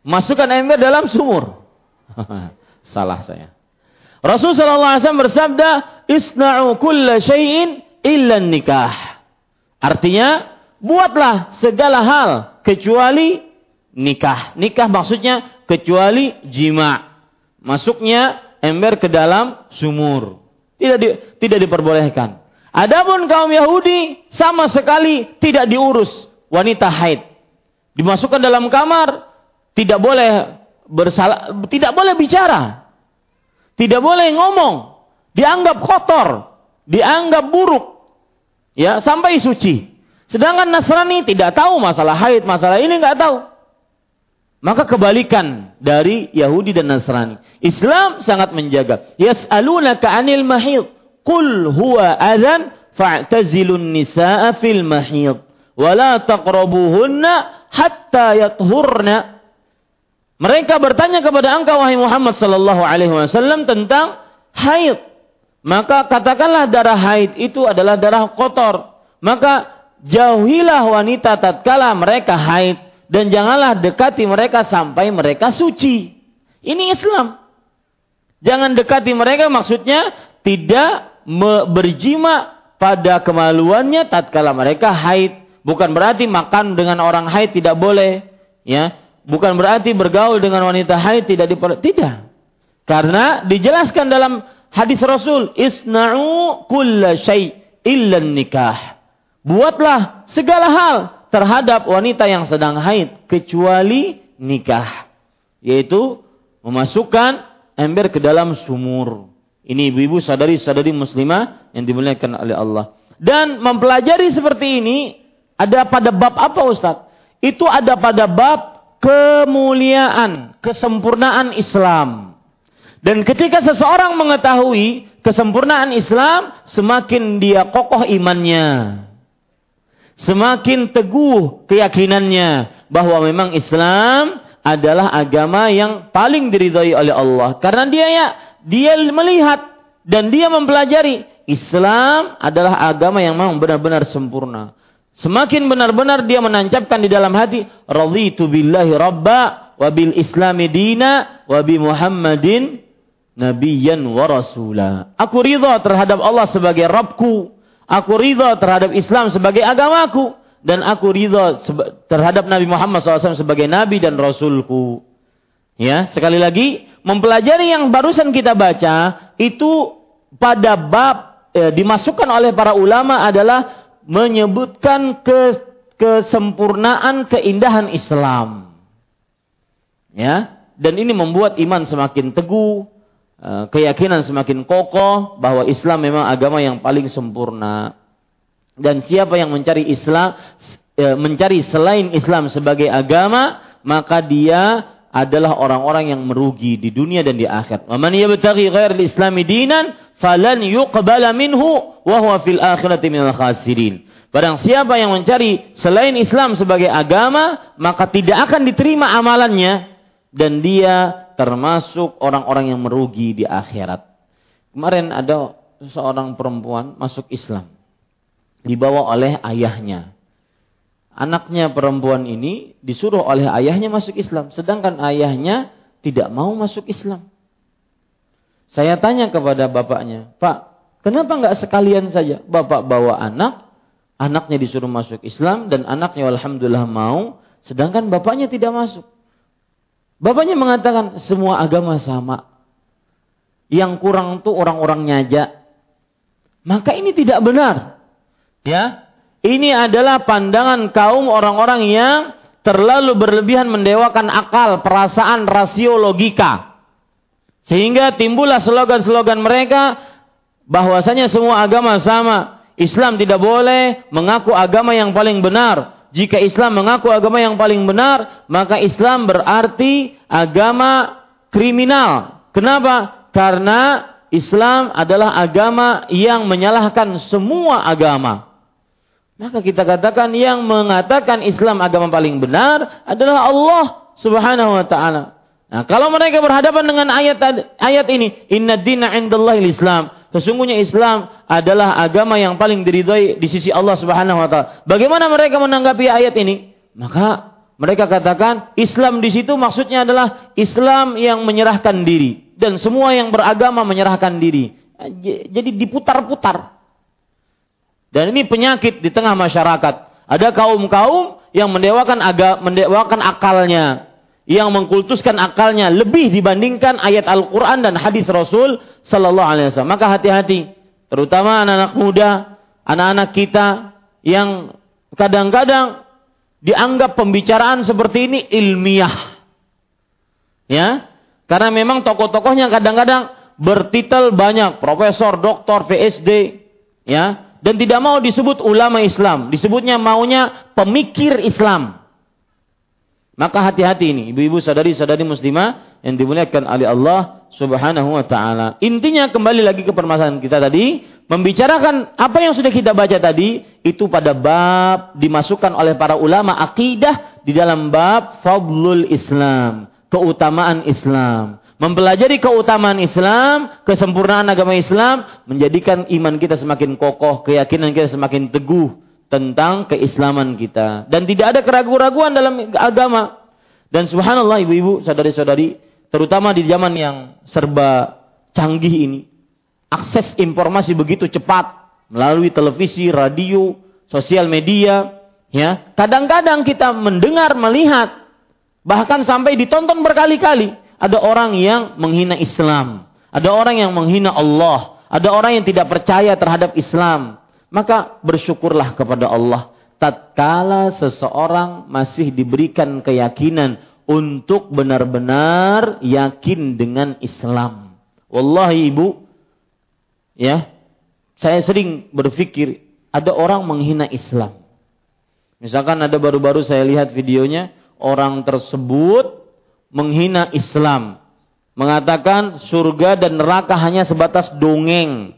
masukkan ember dalam sumur. Salah saya. Rasul sallallahu alaihi wasallam bersabda, "Isna'u kulla syai'in illa nikah." Artinya, buatlah segala hal kecuali nikah. Nikah maksudnya kecuali jima. Masuknya ember ke dalam sumur. Tidak di, tidak diperbolehkan. Adapun kaum Yahudi sama sekali tidak diurus wanita haid. Dimasukkan dalam kamar, tidak boleh bersalah, tidak boleh bicara. Tidak boleh ngomong. Dianggap kotor, dianggap buruk. Ya, sampai suci. Sedangkan Nasrani tidak tahu masalah haid, masalah ini nggak tahu. Maka kebalikan dari Yahudi dan Nasrani. Islam sangat menjaga. Yas'alunaka 'anil mahid. Qul huwa adzan fa'tazilun nisaa fil mahid. Wa la taqrabuhunna hatta yathurna. Mereka bertanya kepada engkau wahai Muhammad sallallahu alaihi wasallam tentang haid. Maka katakanlah darah haid itu adalah darah kotor. Maka jauhilah wanita tatkala mereka haid dan janganlah dekati mereka sampai mereka suci. Ini Islam. Jangan dekati mereka maksudnya tidak berjima pada kemaluannya tatkala mereka haid. Bukan berarti makan dengan orang haid tidak boleh, ya. Bukan berarti bergaul dengan wanita haid tidak diperbolehkan. Tidak. Karena dijelaskan dalam hadis Rasul, "Isna'u kulla syai' illa nikah." Buatlah segala hal terhadap wanita yang sedang haid kecuali nikah. Yaitu memasukkan ember ke dalam sumur. Ini ibu-ibu sadari-sadari muslimah yang dimuliakan oleh Allah. Dan mempelajari seperti ini ada pada bab apa Ustaz? Itu ada pada bab kemuliaan, kesempurnaan Islam. Dan ketika seseorang mengetahui kesempurnaan Islam, semakin dia kokoh imannya semakin teguh keyakinannya bahwa memang Islam adalah agama yang paling diridhai oleh Allah karena dia ya dia melihat dan dia mempelajari Islam adalah agama yang memang benar-benar sempurna. Semakin benar-benar dia menancapkan di dalam hati, raditu billahi rabba wa bil islami dina wa bi Muhammadin nabiyyan wa rasula. Aku ridha terhadap Allah sebagai Rabbku Aku ridha terhadap Islam sebagai agamaku dan aku ridha terhadap Nabi Muhammad SAW sebagai Nabi dan Rasulku. Ya, sekali lagi mempelajari yang barusan kita baca itu pada bab eh, dimasukkan oleh para ulama adalah menyebutkan ke, kesempurnaan keindahan Islam. Ya, dan ini membuat iman semakin teguh, Eh, keyakinan semakin kokoh bahwa Islam memang agama yang paling sempurna. Dan siapa yang mencari Islam eh, mencari selain Islam sebagai agama, maka dia adalah orang-orang yang merugi di dunia dan di akhirat. Wa man yabtaghi ghairal islami dinan falan yuqbala minhu wa huwa fil akhirati minal khasirin. Barang siapa yang mencari selain Islam sebagai agama, maka tidak akan diterima amalannya dan dia termasuk orang-orang yang merugi di akhirat. Kemarin ada seorang perempuan masuk Islam. Dibawa oleh ayahnya. Anaknya perempuan ini disuruh oleh ayahnya masuk Islam. Sedangkan ayahnya tidak mau masuk Islam. Saya tanya kepada bapaknya, Pak, kenapa nggak sekalian saja bapak bawa anak, anaknya disuruh masuk Islam dan anaknya alhamdulillah mau, sedangkan bapaknya tidak masuk. Bapaknya mengatakan semua agama sama. Yang kurang itu orang-orang nyajak. Maka ini tidak benar. Ya. Ini adalah pandangan kaum orang-orang yang terlalu berlebihan mendewakan akal, perasaan, rasio, logika. Sehingga timbullah slogan-slogan mereka bahwasanya semua agama sama. Islam tidak boleh mengaku agama yang paling benar. Jika Islam mengaku agama yang paling benar, maka Islam berarti agama kriminal. Kenapa? Karena Islam adalah agama yang menyalahkan semua agama. Maka kita katakan yang mengatakan Islam agama paling benar adalah Allah Subhanahu wa taala. Nah, kalau mereka berhadapan dengan ayat ayat ini, inna dina indallahi Islam. Sesungguhnya Islam adalah agama yang paling diridhai di sisi Allah Subhanahu wa taala. Bagaimana mereka menanggapi ayat ini? Maka mereka katakan Islam di situ maksudnya adalah Islam yang menyerahkan diri dan semua yang beragama menyerahkan diri. Jadi diputar-putar. Dan ini penyakit di tengah masyarakat. Ada kaum-kaum yang mendewakan agama, mendewakan akalnya, yang mengkultuskan akalnya lebih dibandingkan ayat Al-Quran dan hadis Rasul Sallallahu Alaihi Wasallam. Maka hati-hati, terutama anak-anak muda, anak-anak kita yang kadang-kadang dianggap pembicaraan seperti ini ilmiah. Ya, karena memang tokoh-tokohnya kadang-kadang bertitel banyak, profesor, doktor, PhD, ya, dan tidak mau disebut ulama Islam, disebutnya maunya pemikir Islam. Maka hati-hati ini, ibu-ibu sadari-sadari muslimah yang dimuliakan oleh Allah Subhanahu wa taala. Intinya kembali lagi ke permasalahan kita tadi, membicarakan apa yang sudah kita baca tadi itu pada bab dimasukkan oleh para ulama akidah di dalam bab fadlul Islam, keutamaan Islam. Mempelajari keutamaan Islam, kesempurnaan agama Islam menjadikan iman kita semakin kokoh, keyakinan kita semakin teguh tentang keislaman kita dan tidak ada keraguan-raguan dalam agama. Dan subhanallah ibu-ibu, saudari-saudari, terutama di zaman yang serba canggih ini, akses informasi begitu cepat melalui televisi, radio, sosial media, ya. Kadang-kadang kita mendengar, melihat bahkan sampai ditonton berkali-kali ada orang yang menghina Islam, ada orang yang menghina Allah, ada orang yang tidak percaya terhadap Islam, maka bersyukurlah kepada Allah tatkala seseorang masih diberikan keyakinan untuk benar-benar yakin dengan Islam. Wallahi Ibu, ya, saya sering berpikir ada orang menghina Islam. Misalkan ada baru-baru saya lihat videonya, orang tersebut menghina Islam, mengatakan surga dan neraka hanya sebatas dongeng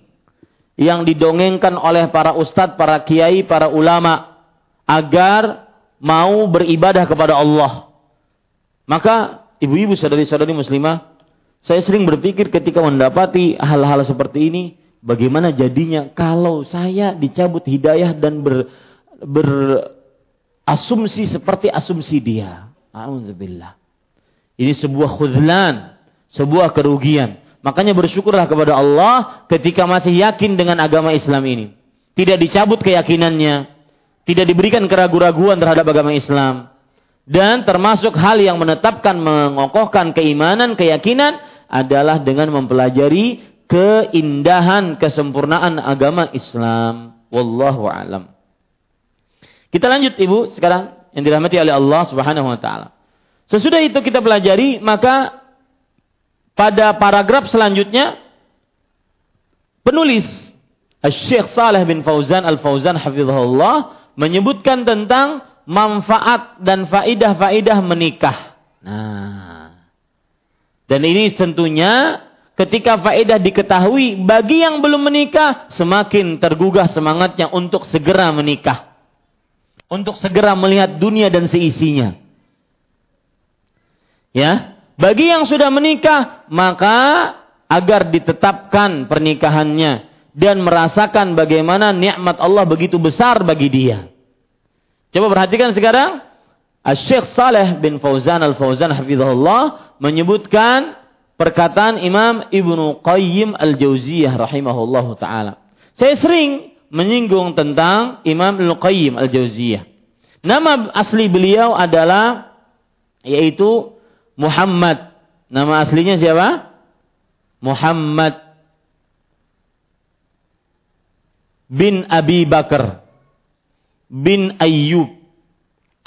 yang didongengkan oleh para ustadz, para kiai, para ulama agar mau beribadah kepada Allah. Maka ibu-ibu saudari-saudari muslimah, saya sering berpikir ketika mendapati hal-hal seperti ini, bagaimana jadinya kalau saya dicabut hidayah dan ber, berasumsi seperti asumsi dia. Alhamdulillah. Ini sebuah khudlan, sebuah kerugian. Makanya bersyukurlah kepada Allah ketika masih yakin dengan agama Islam ini. Tidak dicabut keyakinannya. Tidak diberikan keraguan-raguan terhadap agama Islam. Dan termasuk hal yang menetapkan, mengokohkan keimanan, keyakinan adalah dengan mempelajari keindahan, kesempurnaan agama Islam. Wallahu alam. Kita lanjut Ibu sekarang yang dirahmati oleh Allah Subhanahu wa taala. Sesudah itu kita pelajari, maka pada paragraf selanjutnya penulis Syekh Saleh bin Fauzan Al-Fauzan hafizahullah menyebutkan tentang manfaat dan faidah-faidah menikah. Nah. Dan ini tentunya ketika faedah diketahui bagi yang belum menikah semakin tergugah semangatnya untuk segera menikah. Untuk segera melihat dunia dan seisinya. Ya, bagi yang sudah menikah, maka agar ditetapkan pernikahannya dan merasakan bagaimana nikmat Allah begitu besar bagi dia. Coba perhatikan sekarang, Syekh Saleh bin Fauzan Al-Fauzan hafizahullah menyebutkan perkataan Imam Ibnu Qayyim Al-Jauziyah rahimahullahu taala. Saya sering menyinggung tentang Imam Ibnu Qayyim Al-Jauziyah. Nama asli beliau adalah yaitu Muhammad. Nama aslinya siapa? Muhammad bin Abi Bakar bin Ayyub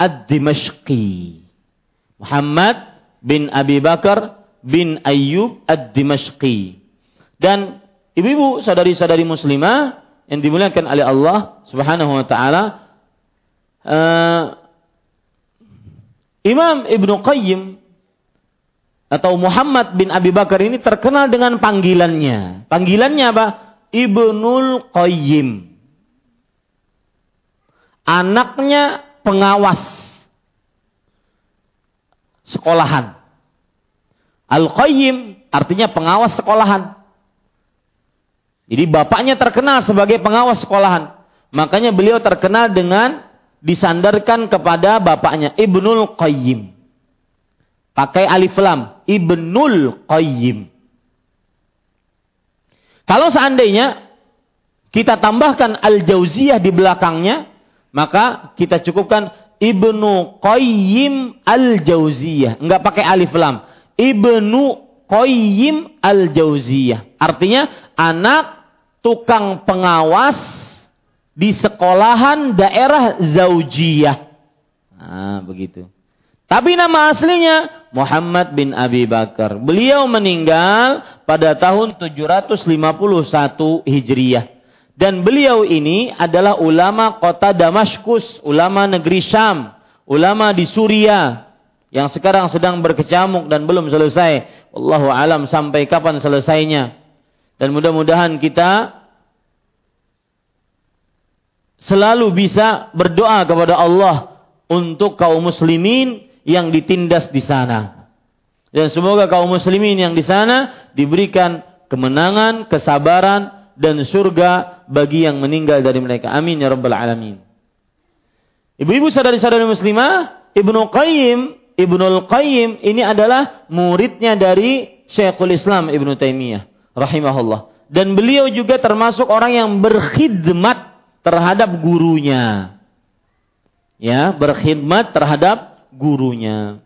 Ad-Dimashqi. Muhammad bin Abi Bakar bin Ayyub Ad-Dimashqi. Dan ibu-ibu sadari-sadari muslimah yang dimuliakan oleh Allah Subhanahu wa taala uh, Imam Ibnu Qayyim atau Muhammad bin Abi Bakar ini terkenal dengan panggilannya. Panggilannya apa? Ibnul Qayyim. Anaknya pengawas sekolahan. Al-Qayyim artinya pengawas sekolahan. Jadi bapaknya terkenal sebagai pengawas sekolahan. Makanya beliau terkenal dengan disandarkan kepada bapaknya Ibnul Qayyim. Pakai alif lam. Ibnul Qayyim. Kalau seandainya kita tambahkan Al-Jauziyah di belakangnya, maka kita cukupkan Ibnu Qayyim Al-Jauziyah. Enggak pakai alif lam. Ibnu Qayyim Al-Jauziyah. Artinya anak tukang pengawas di sekolahan daerah Zaujiyah. Nah, begitu. Tapi nama aslinya Muhammad bin Abi Bakar. Beliau meninggal pada tahun 751 Hijriah. Dan beliau ini adalah ulama kota Damaskus, ulama negeri Syam, ulama di Suriah yang sekarang sedang berkecamuk dan belum selesai. Allahu alam sampai kapan selesainya. Dan mudah-mudahan kita selalu bisa berdoa kepada Allah untuk kaum muslimin yang ditindas di sana. Dan semoga kaum muslimin yang di sana diberikan kemenangan, kesabaran dan surga bagi yang meninggal dari mereka. Amin ya rabbal alamin. Ibu-ibu saudari-saudari muslimah, Ibnu Qayyim, Ibnu Qayyim ini adalah muridnya dari Syekhul Islam Ibnu Taimiyah rahimahullah. Dan beliau juga termasuk orang yang berkhidmat terhadap gurunya. Ya, berkhidmat terhadap gurunya.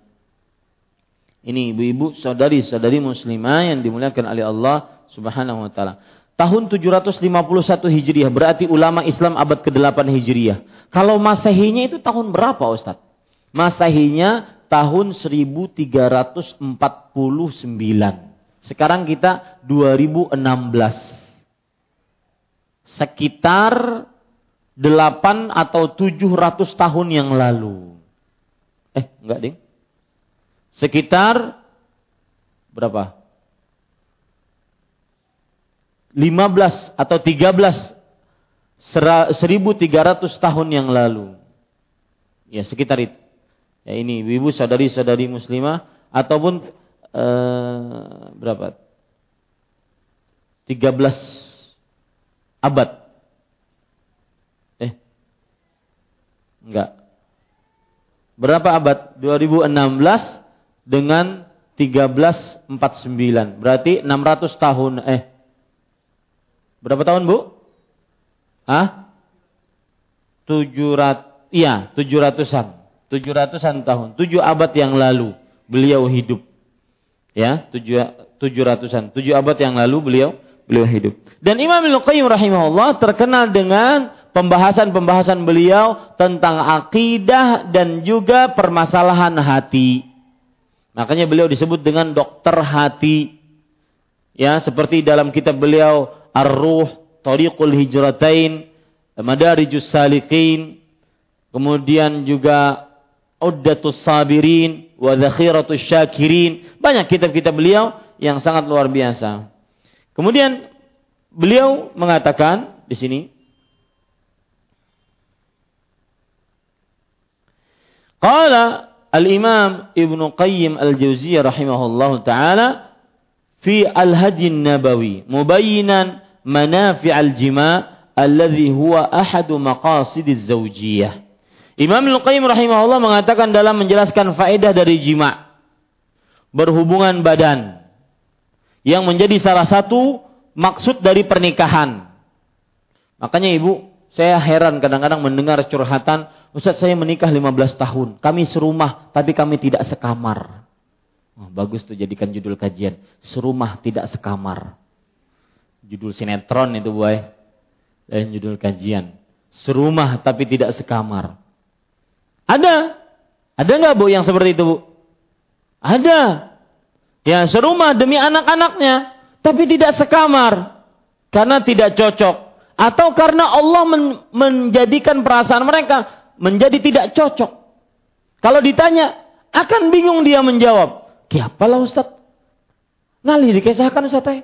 Ini ibu-ibu, saudari-saudari muslimah yang dimuliakan oleh Allah Subhanahu wa taala. Tahun 751 Hijriah berarti ulama Islam abad ke-8 Hijriah. Kalau Masehinya itu tahun berapa Ustaz? Masehinya tahun 1349. Sekarang kita 2016. Sekitar 8 atau 700 tahun yang lalu. Eh, enggak, Ding. Sekitar berapa? 15 atau 13 1300 tahun yang lalu. Ya, sekitar itu. Ya ini ibu saudari-saudari muslimah ataupun eh, berapa? 13 abad Enggak. Berapa abad? 2016 dengan 1349. Berarti 600 tahun. Eh. Berapa tahun, Bu? Hah? 700 iya, 700-an. 700-an tahun. 7 abad yang lalu beliau hidup. Ya, 7 700-an. 7 abad yang lalu beliau beliau hidup. Dan Imam Al-Qayyim rahimahullah terkenal dengan pembahasan-pembahasan beliau tentang akidah dan juga permasalahan hati. Makanya beliau disebut dengan dokter hati. Ya, seperti dalam kitab beliau Ar-Ruh, Tariqul Hijratain, Madarijus Salikin, kemudian juga Uddatus Sabirin, wa Zakhiratus Syakirin. Banyak kitab-kitab beliau yang sangat luar biasa. Kemudian beliau mengatakan di sini Qala al-Imam Ibn Qayyim al-Jauziyah rahimahullah taala fi al-Hadi nabawi mubayyinan manafi' al-jima' alladhi huwa ahadu maqasid az-zawjiyah. Imam Al-Qayyim rahimahullah mengatakan dalam menjelaskan faedah dari jima' berhubungan badan yang menjadi salah satu maksud dari pernikahan. Makanya ibu, saya heran kadang-kadang mendengar curhatan Ustaz saya menikah 15 tahun, kami serumah tapi kami tidak sekamar. Oh, bagus tuh jadikan judul kajian, serumah tidak sekamar. Judul sinetron itu boy. Dan judul kajian, serumah tapi tidak sekamar. Ada, ada nggak bu yang seperti itu bu? Ada. Ya serumah demi anak-anaknya, tapi tidak sekamar karena tidak cocok atau karena Allah men menjadikan perasaan mereka menjadi tidak cocok. Kalau ditanya, akan bingung dia menjawab. Kiapalah Ustaz? Ngali dikisahkan Ustaz. Eh?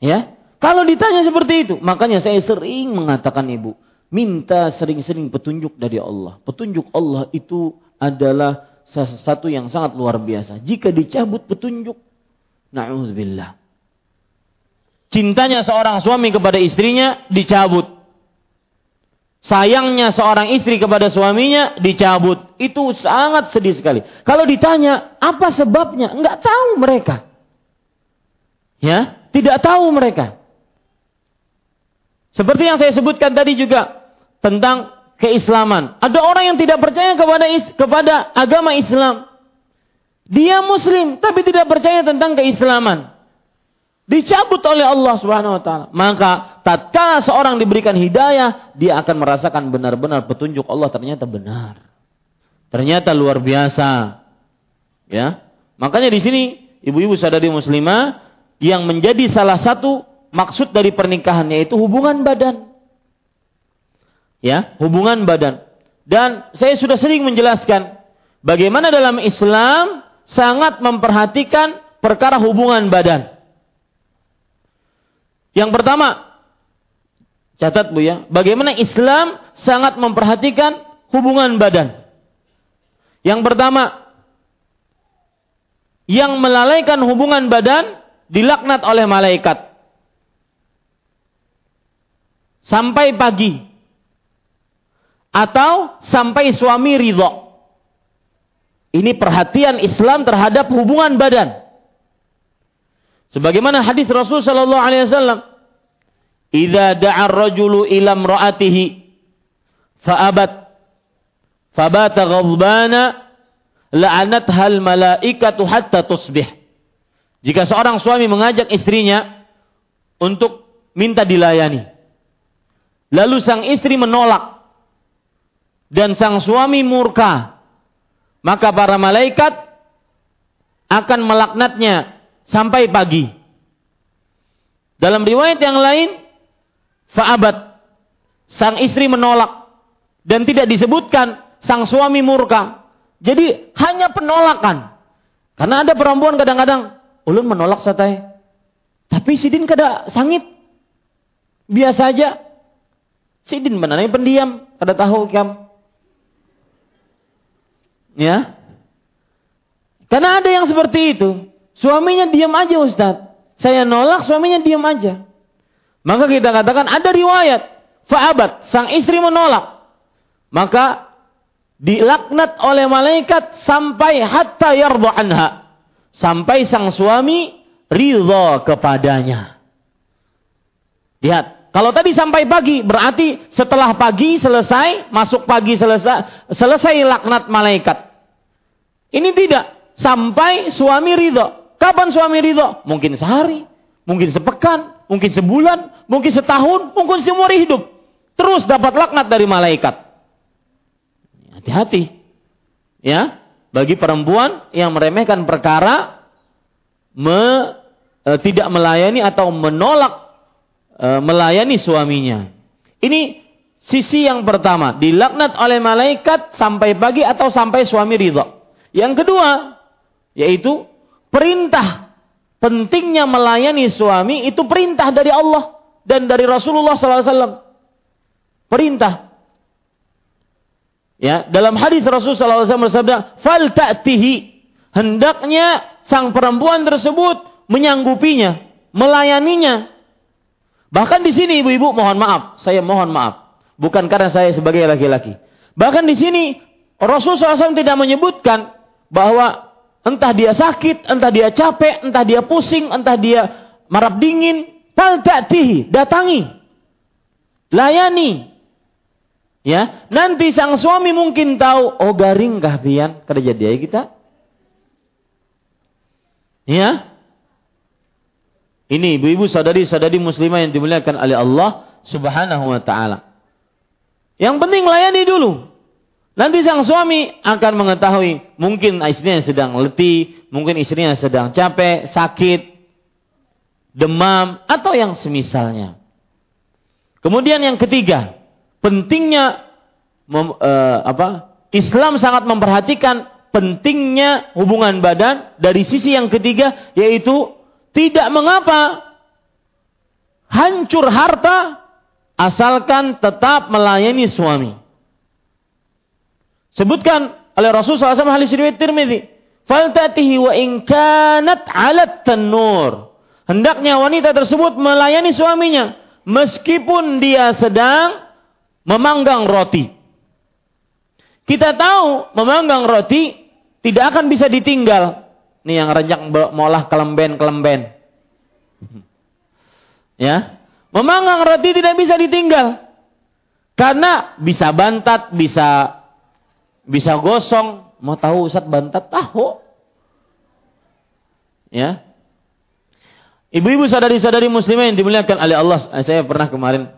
Ya. Kalau ditanya seperti itu, makanya saya sering mengatakan ibu, minta sering-sering petunjuk dari Allah. Petunjuk Allah itu adalah sesuatu yang sangat luar biasa. Jika dicabut petunjuk, na'udzubillah. Cintanya seorang suami kepada istrinya dicabut sayangnya seorang istri kepada suaminya dicabut. Itu sangat sedih sekali. Kalau ditanya, apa sebabnya? Enggak tahu mereka. Ya, tidak tahu mereka. Seperti yang saya sebutkan tadi juga tentang keislaman. Ada orang yang tidak percaya kepada kepada agama Islam. Dia muslim tapi tidak percaya tentang keislaman dicabut oleh Allah Subhanahu wa taala. Maka tatkala seorang diberikan hidayah, dia akan merasakan benar-benar petunjuk Allah ternyata benar. ternyata luar biasa. Ya. Makanya di sini ibu-ibu sadari muslimah yang menjadi salah satu maksud dari pernikahan yaitu hubungan badan. Ya, hubungan badan. Dan saya sudah sering menjelaskan bagaimana dalam Islam sangat memperhatikan perkara hubungan badan. Yang pertama, catat Bu ya, bagaimana Islam sangat memperhatikan hubungan badan. Yang pertama, yang melalaikan hubungan badan dilaknat oleh malaikat. Sampai pagi. Atau sampai suami ridho. Ini perhatian Islam terhadap hubungan badan. Sebagaimana hadis Rasul sallallahu alaihi wasallam, "Idza da'a ar-rajulu ila imra'atihi fa'abat fabata ghadbana la'anatha al-malaikatu hatta tusbih." Jika seorang suami mengajak istrinya untuk minta dilayani, lalu sang istri menolak dan sang suami murka, maka para malaikat akan melaknatnya sampai pagi. Dalam riwayat yang lain, fa'abat. Sang istri menolak. Dan tidak disebutkan sang suami murka. Jadi hanya penolakan. Karena ada perempuan kadang-kadang, ulun menolak satai. Tapi sidin kada sangit. Biasa aja. Sidin benarnya pendiam, kada tahu kam. Ya. Karena ada yang seperti itu. Suaminya diam aja Ustaz. Saya nolak, suaminya diam aja. Maka kita katakan ada riwayat. Fa'abat, sang istri menolak. Maka dilaknat oleh malaikat sampai hatta yardu anha. Sampai sang suami ridho kepadanya. Lihat, kalau tadi sampai pagi, berarti setelah pagi selesai, masuk pagi selesai, selesai laknat malaikat. Ini tidak, sampai suami ridho. Kapan suami ridho? Mungkin sehari, mungkin sepekan, mungkin sebulan, mungkin setahun, mungkin seumur hidup. Terus dapat laknat dari malaikat. Hati-hati. Ya, bagi perempuan yang meremehkan perkara me, e, tidak melayani atau menolak e, melayani suaminya. Ini sisi yang pertama, dilaknat oleh malaikat sampai pagi atau sampai suami ridho. Yang kedua, yaitu perintah pentingnya melayani suami itu perintah dari Allah dan dari Rasulullah SAW. Perintah. Ya, dalam hadis Rasulullah SAW bersabda, "Fal ta'tihi." Hendaknya sang perempuan tersebut menyanggupinya, melayaninya. Bahkan di sini ibu-ibu mohon maaf, saya mohon maaf, bukan karena saya sebagai laki-laki. Bahkan di sini Rasulullah SAW tidak menyebutkan bahwa Entah dia sakit, entah dia capek, entah dia pusing, entah dia marap dingin. Fal datangi. Layani. Ya, nanti sang suami mungkin tahu, oh garing kah pian kada jadi kita. Ya. Ini ibu-ibu saudari-saudari muslimah yang dimuliakan oleh Allah Subhanahu wa taala. Yang penting layani dulu. Nanti sang suami akan mengetahui mungkin istrinya sedang letih, mungkin istrinya sedang capek, sakit, demam atau yang semisalnya. Kemudian yang ketiga, pentingnya mem, uh, apa? Islam sangat memperhatikan pentingnya hubungan badan dari sisi yang ketiga yaitu tidak mengapa hancur harta asalkan tetap melayani suami. Sebutkan oleh Rasulullah SAW hadis riwayat Tirmidzi. Faltatihi wa in kanat 'ala tanur. Hendaknya wanita tersebut melayani suaminya meskipun dia sedang memanggang roti. Kita tahu memanggang roti tidak akan bisa ditinggal. Ini yang renjak molah kelemben-kelemben. Ya. Memanggang roti tidak bisa ditinggal. Karena bisa bantat, bisa bisa gosong. Mau tahu Ustaz bantat? Tahu. Ya. Ibu-ibu sadari-sadari muslimah yang dimuliakan oleh Allah. Eh, saya pernah kemarin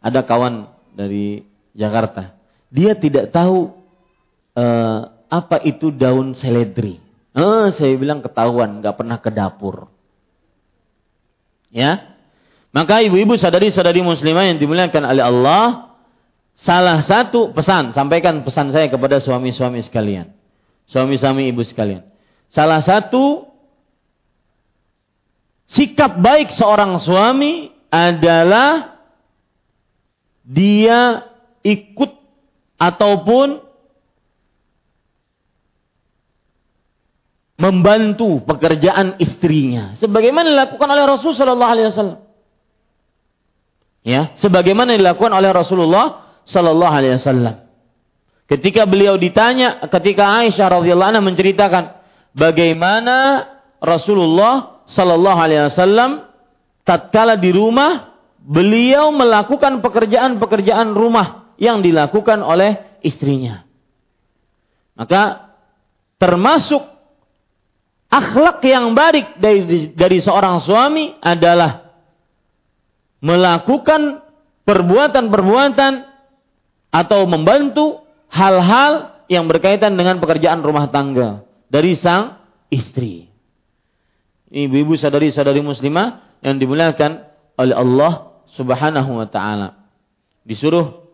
ada kawan dari Jakarta. Dia tidak tahu uh, apa itu daun seledri. Eh, saya bilang ketahuan, nggak pernah ke dapur. Ya, maka ibu-ibu sadari-sadari muslimah yang dimuliakan oleh Allah, salah satu pesan, sampaikan pesan saya kepada suami-suami sekalian. Suami-suami ibu sekalian. Salah satu sikap baik seorang suami adalah dia ikut ataupun membantu pekerjaan istrinya sebagaimana dilakukan oleh Rasul sallallahu alaihi wasallam. Ya, sebagaimana dilakukan oleh Rasulullah sallallahu alaihi wasallam. Ketika beliau ditanya, ketika Aisyah radhiyallahu anha menceritakan bagaimana Rasulullah sallallahu alaihi wasallam tatkala di rumah beliau melakukan pekerjaan-pekerjaan rumah yang dilakukan oleh istrinya. Maka termasuk akhlak yang baik dari, dari seorang suami adalah melakukan perbuatan-perbuatan atau membantu hal-hal yang berkaitan dengan pekerjaan rumah tangga dari sang istri. Ibu-ibu sadari-sadari muslimah yang dimuliakan oleh Allah Subhanahu wa taala. Disuruh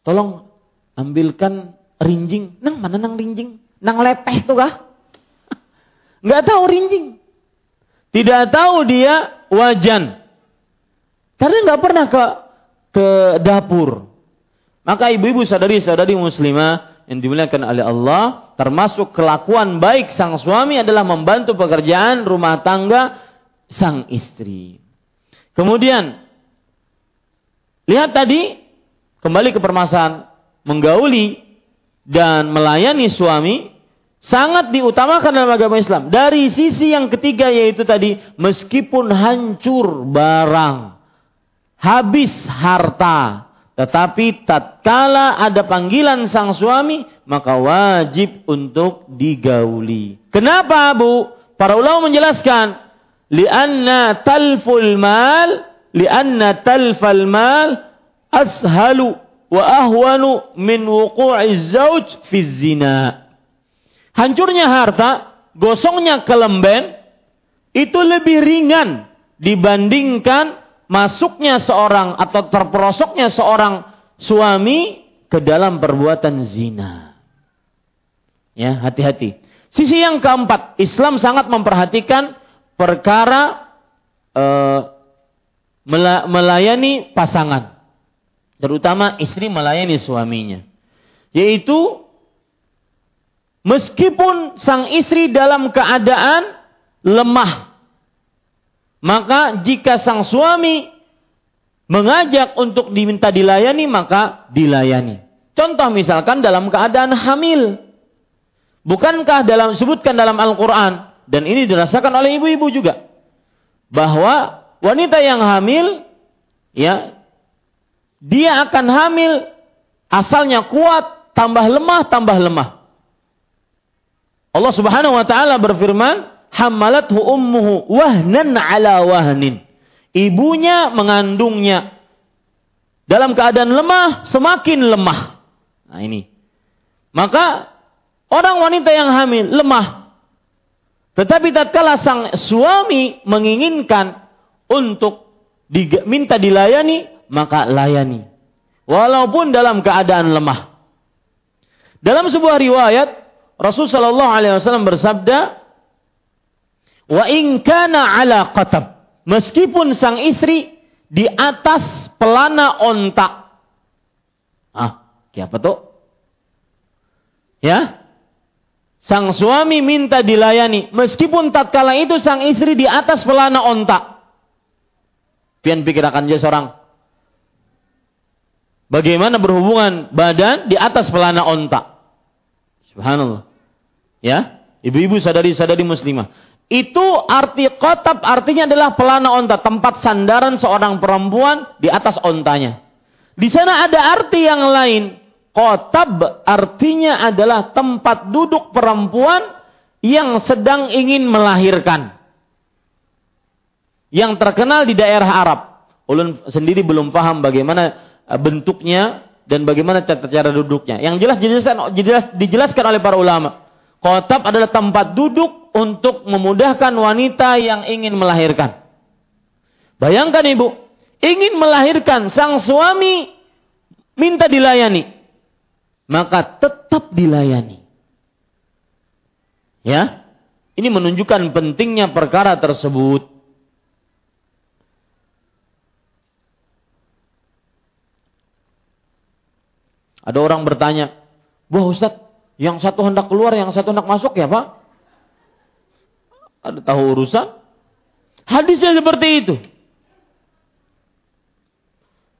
tolong ambilkan rinjing. Nang mana nang rinjing? Nang lepeh tuh kah? Nggak tahu rinjing. Tidak tahu dia wajan. Karena nggak pernah ke ke dapur. Maka ibu-ibu sadari-sadari muslimah yang dimuliakan oleh Allah, termasuk kelakuan baik sang suami adalah membantu pekerjaan rumah tangga sang istri. Kemudian lihat tadi kembali ke permasalahan menggauli dan melayani suami sangat diutamakan dalam agama Islam. Dari sisi yang ketiga yaitu tadi meskipun hancur barang, habis harta, tetapi tatkala ada panggilan sang suami, maka wajib untuk digauli. Kenapa, Bu? Para ulama menjelaskan, li'anna talful mal, li'anna talfal mal ashalu wa ahwanu min wuqu'iz zauj fi zina. Hancurnya harta, gosongnya kelemben, itu lebih ringan dibandingkan masuknya seorang atau terperosoknya seorang suami ke dalam perbuatan zina. Ya, hati-hati. Sisi yang keempat, Islam sangat memperhatikan perkara uh, melayani pasangan, terutama istri melayani suaminya, yaitu Meskipun sang istri dalam keadaan lemah, maka jika sang suami mengajak untuk diminta dilayani, maka dilayani. Contoh misalkan dalam keadaan hamil. Bukankah dalam sebutkan dalam Al-Quran, dan ini dirasakan oleh ibu-ibu juga, bahwa wanita yang hamil, ya, dia akan hamil asalnya kuat, tambah lemah, tambah lemah. Allah Subhanahu wa taala berfirman, "Hamalathu ummuhu wahnan ala wahnin." Ibunya mengandungnya dalam keadaan lemah, semakin lemah. Nah, ini. Maka orang wanita yang hamil lemah. Tetapi tatkala sang suami menginginkan untuk diminta dilayani, maka layani. Walaupun dalam keadaan lemah. Dalam sebuah riwayat Rasul sallallahu alaihi wasallam bersabda, "Wa in kana ala qatab." Meskipun sang istri di atas pelana onta. Ah, siapa tuh? Ya? Sang suami minta dilayani, meskipun tatkala itu sang istri di atas pelana onta. Pian pikir akan dia seorang Bagaimana berhubungan badan di atas pelana onta? Subhanallah. Ya, ibu-ibu sadari-sadari muslimah. Itu arti kotab artinya adalah pelana onta, tempat sandaran seorang perempuan di atas ontanya. Di sana ada arti yang lain. Kotab artinya adalah tempat duduk perempuan yang sedang ingin melahirkan. Yang terkenal di daerah Arab. Ulun sendiri belum paham bagaimana bentuknya dan bagaimana cara, duduknya. Yang jelas dijelaskan, dijelas, dijelaskan oleh para ulama. Kotab adalah tempat duduk untuk memudahkan wanita yang ingin melahirkan. Bayangkan ibu, ingin melahirkan sang suami minta dilayani. Maka tetap dilayani. Ya, ini menunjukkan pentingnya perkara tersebut. Ada orang bertanya, Wah Ustaz, yang satu hendak keluar, yang satu hendak masuk ya Pak? Ada tahu urusan? Hadisnya seperti itu.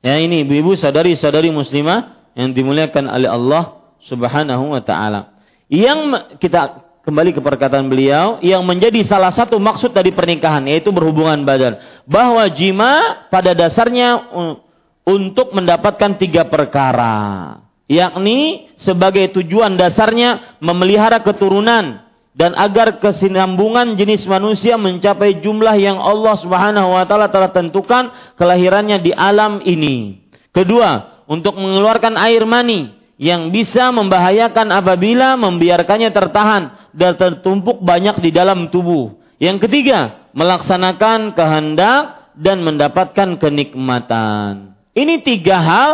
Ya ini ibu-ibu sadari-sadari muslimah yang dimuliakan oleh Allah Subhanahu wa taala. Yang kita kembali ke perkataan beliau yang menjadi salah satu maksud dari pernikahan yaitu berhubungan badan bahwa jima pada dasarnya untuk mendapatkan tiga perkara yakni sebagai tujuan dasarnya memelihara keturunan dan agar kesinambungan jenis manusia mencapai jumlah yang Allah Subhanahu wa taala telah tentukan kelahirannya di alam ini. Kedua, untuk mengeluarkan air mani yang bisa membahayakan apabila membiarkannya tertahan dan tertumpuk banyak di dalam tubuh. Yang ketiga, melaksanakan kehendak dan mendapatkan kenikmatan. Ini tiga hal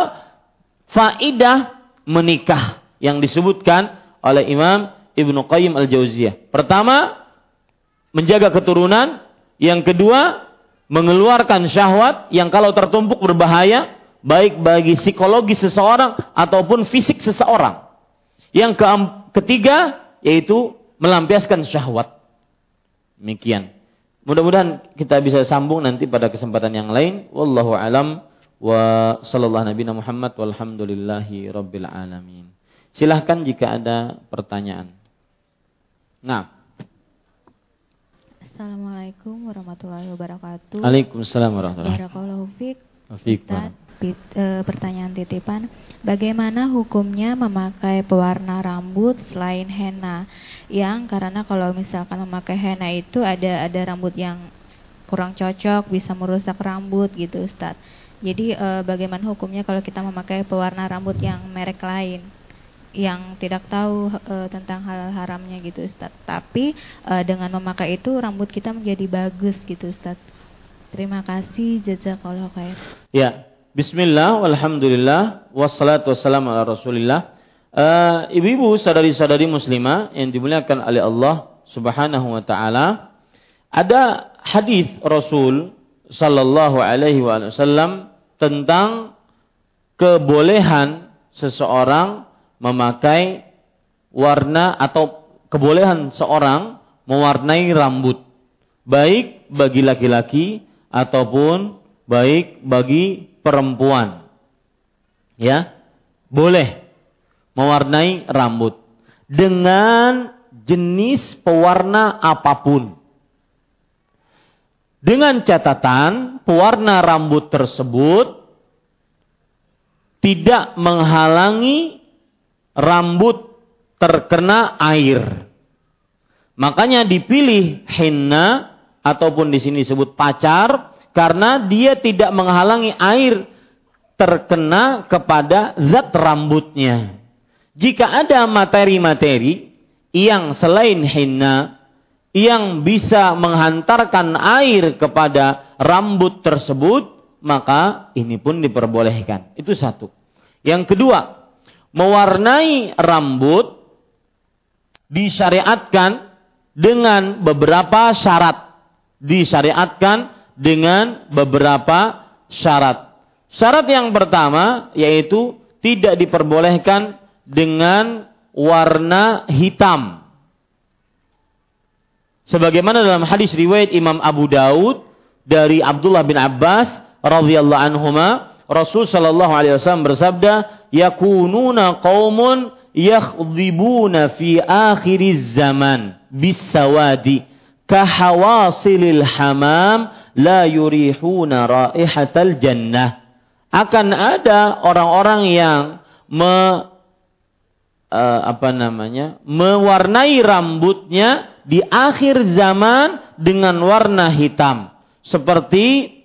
faidah menikah yang disebutkan oleh Imam Ibnu Qayyim Al-Jauziyah. Pertama, menjaga keturunan, yang kedua, mengeluarkan syahwat yang kalau tertumpuk berbahaya baik bagi psikologi seseorang ataupun fisik seseorang. Yang ketiga yaitu melampiaskan syahwat. Demikian. Mudah-mudahan kita bisa sambung nanti pada kesempatan yang lain. Wallahu alam wa sallallahu nabi Muhammad walhamdulillahi rabbil alamin. Silahkan jika ada pertanyaan. Nah. Assalamualaikum warahmatullahi wabarakatuh. Waalaikumsalam warahmatullahi wabarakatuh. E, pertanyaan titipan, bagaimana hukumnya memakai pewarna rambut selain henna? Yang karena kalau misalkan memakai henna itu ada ada rambut yang kurang cocok, bisa merusak rambut gitu, Ustadz. Jadi e, bagaimana hukumnya kalau kita memakai pewarna rambut yang merek lain yang tidak tahu e, tentang hal haramnya gitu Ustaz. Tapi e, dengan memakai itu rambut kita menjadi bagus gitu Ustaz. Terima kasih jazakallahu khair. Ya, bismillah walhamdulillah wassalatu wassalamu ala Rasulillah. ibu-ibu sadari-sadari muslimah yang dimuliakan oleh Allah Subhanahu wa taala, ada hadis Rasul sallallahu alaihi wasallam tentang kebolehan seseorang memakai warna atau kebolehan seorang mewarnai rambut baik bagi laki-laki ataupun baik bagi perempuan. Ya, boleh mewarnai rambut dengan jenis pewarna apa pun. Dengan catatan pewarna rambut tersebut tidak menghalangi rambut terkena air. Makanya dipilih henna ataupun di sini disebut pacar karena dia tidak menghalangi air terkena kepada zat rambutnya. Jika ada materi-materi yang selain henna yang bisa menghantarkan air kepada rambut tersebut, maka ini pun diperbolehkan. Itu satu. Yang kedua, mewarnai rambut disyariatkan dengan beberapa syarat. Disyariatkan dengan beberapa syarat. Syarat yang pertama yaitu tidak diperbolehkan dengan warna hitam sebagaimana dalam hadis riwayat Imam Abu Daud dari Abdullah bin Abbas radhiyallahu anhuma Rasul sallallahu alaihi wasallam bersabda yakununa qaumun yakhdhibuna fi akhiriz zaman bisawadi kahawasilil hamam la yurihuna raihatal jannah akan ada orang-orang yang me, uh, apa namanya mewarnai rambutnya di akhir zaman dengan warna hitam seperti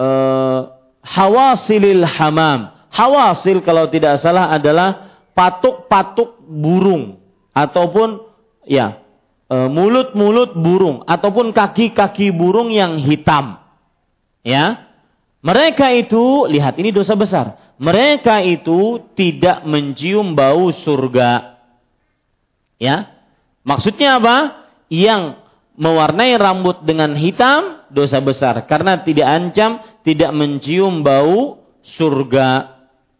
uh, hawasilil hamam. Hawasil kalau tidak salah adalah patuk-patuk burung ataupun ya e, mulut-mulut burung ataupun kaki-kaki burung yang hitam. Ya. Mereka itu lihat ini dosa besar. Mereka itu tidak mencium bau surga. Ya. Maksudnya apa? Yang mewarnai rambut dengan hitam dosa besar karena tidak ancam tidak mencium bau surga.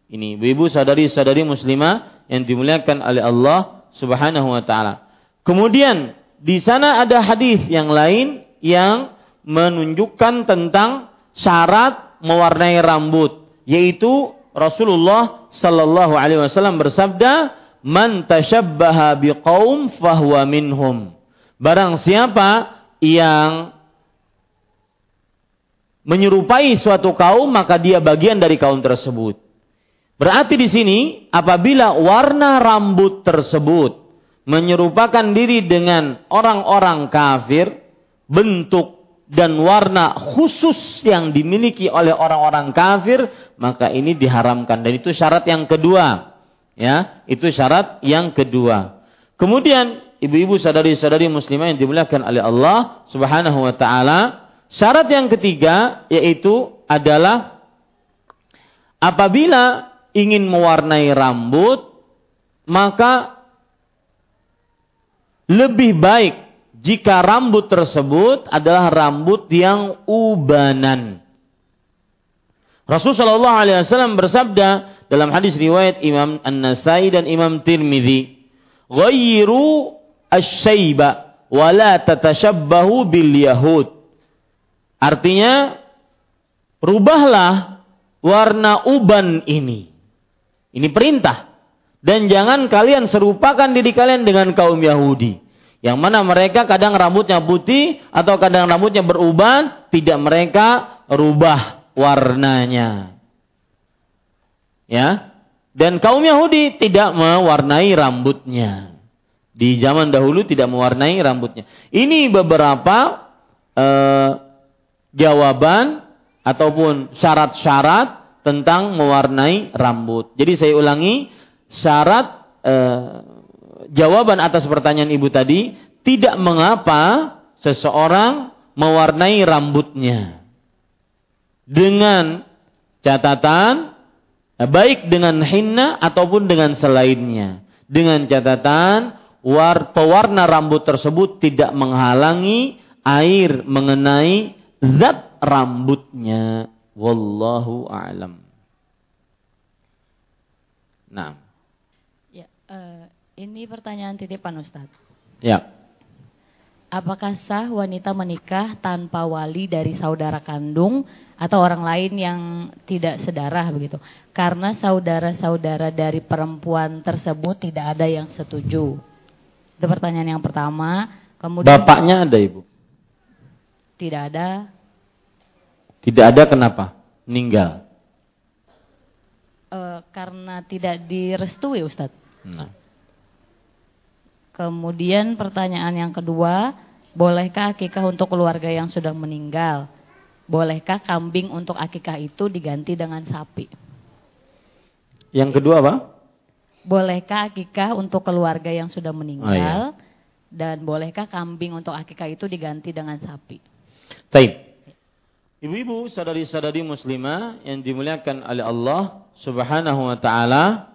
Ini ibu-ibu saudari-saudari muslimah yang dimuliakan oleh Allah Subhanahu wa taala. Kemudian di sana ada hadis yang lain yang menunjukkan tentang syarat mewarnai rambut yaitu Rasulullah sallallahu alaihi wasallam bersabda man tashabbaha biqaum fahuwa minhum Barang siapa yang menyerupai suatu kaum maka dia bagian dari kaum tersebut. Berarti di sini apabila warna rambut tersebut menyerupakan diri dengan orang-orang kafir, bentuk dan warna khusus yang dimiliki oleh orang-orang kafir, maka ini diharamkan dan itu syarat yang kedua. Ya, itu syarat yang kedua. Kemudian ibu-ibu sadari-sadari muslimah yang dimuliakan oleh Allah Subhanahu wa taala, syarat yang ketiga yaitu adalah apabila ingin mewarnai rambut maka lebih baik jika rambut tersebut adalah rambut yang ubanan. Rasulullah Shallallahu Alaihi Wasallam bersabda dalam hadis riwayat Imam An Nasai dan Imam Tirmidzi, "Ghayru asyaiba wala tatashabbahu bil yahud. Artinya rubahlah warna uban ini. Ini perintah. Dan jangan kalian serupakan diri kalian dengan kaum Yahudi. Yang mana mereka kadang rambutnya putih atau kadang rambutnya beruban, tidak mereka rubah warnanya. Ya. Dan kaum Yahudi tidak mewarnai rambutnya di zaman dahulu tidak mewarnai rambutnya. Ini beberapa eh, jawaban ataupun syarat-syarat tentang mewarnai rambut. Jadi saya ulangi syarat eh, jawaban atas pertanyaan ibu tadi tidak mengapa seseorang mewarnai rambutnya dengan catatan eh, baik dengan hinna ataupun dengan selainnya dengan catatan war, pewarna rambut tersebut tidak menghalangi air mengenai zat rambutnya. Wallahu a'lam. Nah. Ya, uh, ini pertanyaan titipan Ustaz. Ya. Apakah sah wanita menikah tanpa wali dari saudara kandung atau orang lain yang tidak sedarah begitu? Karena saudara-saudara dari perempuan tersebut tidak ada yang setuju. Itu pertanyaan yang pertama. Kemudian Bapaknya ada ibu? Tidak ada. Tidak ada kenapa? Meninggal. E, karena tidak direstui Ustadz. Nah. Kemudian pertanyaan yang kedua, bolehkah akikah untuk keluarga yang sudah meninggal? Bolehkah kambing untuk akikah itu diganti dengan sapi? Yang kedua apa? bolehkah akikah untuk keluarga yang sudah meninggal? Oh, iya. Dan bolehkah kambing untuk akikah itu diganti dengan sapi? Taib. Ibu-ibu, saudari-saudari muslimah yang dimuliakan oleh Allah Subhanahu wa taala,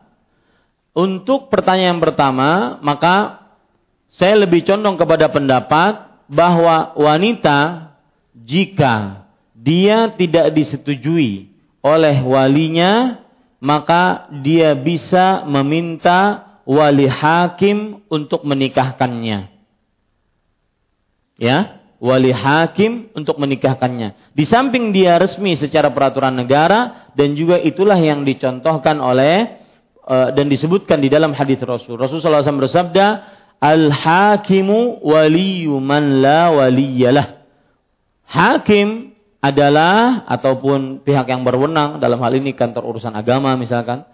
untuk pertanyaan pertama, maka saya lebih condong kepada pendapat bahwa wanita jika dia tidak disetujui oleh walinya maka dia bisa meminta wali hakim untuk menikahkannya. Ya, wali hakim untuk menikahkannya. Di samping dia resmi secara peraturan negara dan juga itulah yang dicontohkan oleh uh, dan disebutkan di dalam hadis Rasul. Rasulullah SAW bersabda, "Al hakimu waliyu man la waliyalah." Hakim adalah ataupun pihak yang berwenang dalam hal ini kantor urusan agama misalkan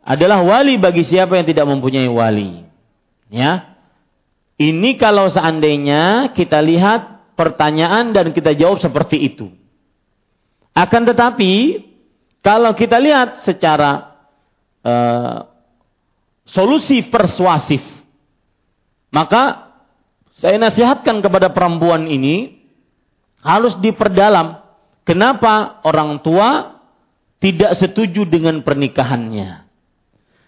adalah wali bagi siapa yang tidak mempunyai wali. Ya. Ini kalau seandainya kita lihat pertanyaan dan kita jawab seperti itu. Akan tetapi Kalau kita lihat secara uh, solusi persuasif, maka saya nasihatkan kepada perempuan ini harus diperdalam. Kenapa orang tua tidak setuju dengan pernikahannya?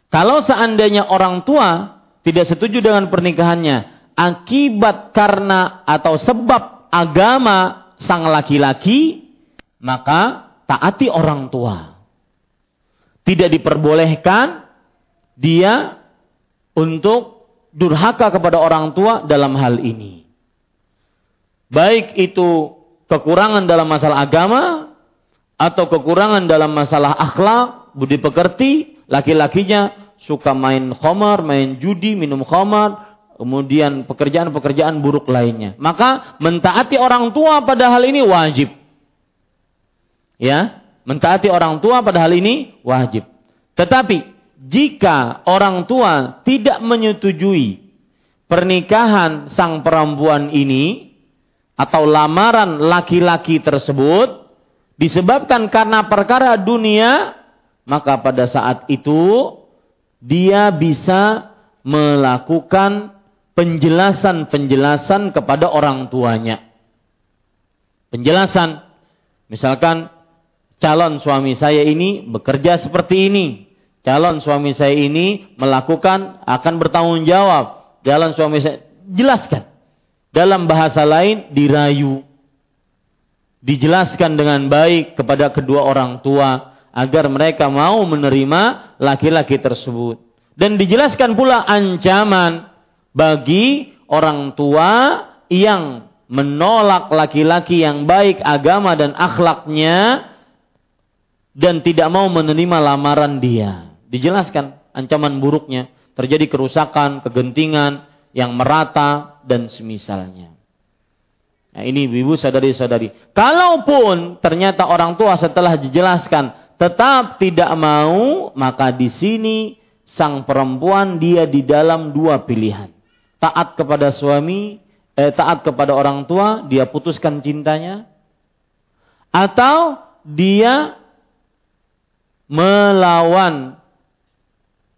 Kalau seandainya orang tua tidak setuju dengan pernikahannya, akibat karena atau sebab agama sang laki-laki, maka taati orang tua. Tidak diperbolehkan dia untuk durhaka kepada orang tua dalam hal ini. Baik itu kekurangan dalam masalah agama atau kekurangan dalam masalah akhlak, budi pekerti, laki-lakinya suka main khamar, main judi, minum khamar, kemudian pekerjaan-pekerjaan buruk lainnya. Maka mentaati orang tua pada hal ini wajib. Ya, mentaati orang tua pada hal ini wajib. Tetapi jika orang tua tidak menyetujui pernikahan sang perempuan ini atau lamaran laki-laki tersebut disebabkan karena perkara dunia, maka pada saat itu dia bisa melakukan penjelasan-penjelasan kepada orang tuanya. Penjelasan, misalkan calon suami saya ini bekerja seperti ini, calon suami saya ini melakukan akan bertanggung jawab. Calon suami saya jelaskan. Dalam bahasa lain dirayu. Dijelaskan dengan baik kepada kedua orang tua agar mereka mau menerima laki-laki tersebut. Dan dijelaskan pula ancaman bagi orang tua yang menolak laki-laki yang baik agama dan akhlaknya dan tidak mau menerima lamaran dia dijelaskan ancaman buruknya, terjadi kerusakan, kegentingan yang merata dan semisalnya. Nah, ini ibu sadari-sadari. Kalaupun ternyata orang tua setelah dijelaskan tetap tidak mau, maka di sini sang perempuan dia di dalam dua pilihan. Taat kepada suami, eh, taat kepada orang tua, dia putuskan cintanya, atau dia melawan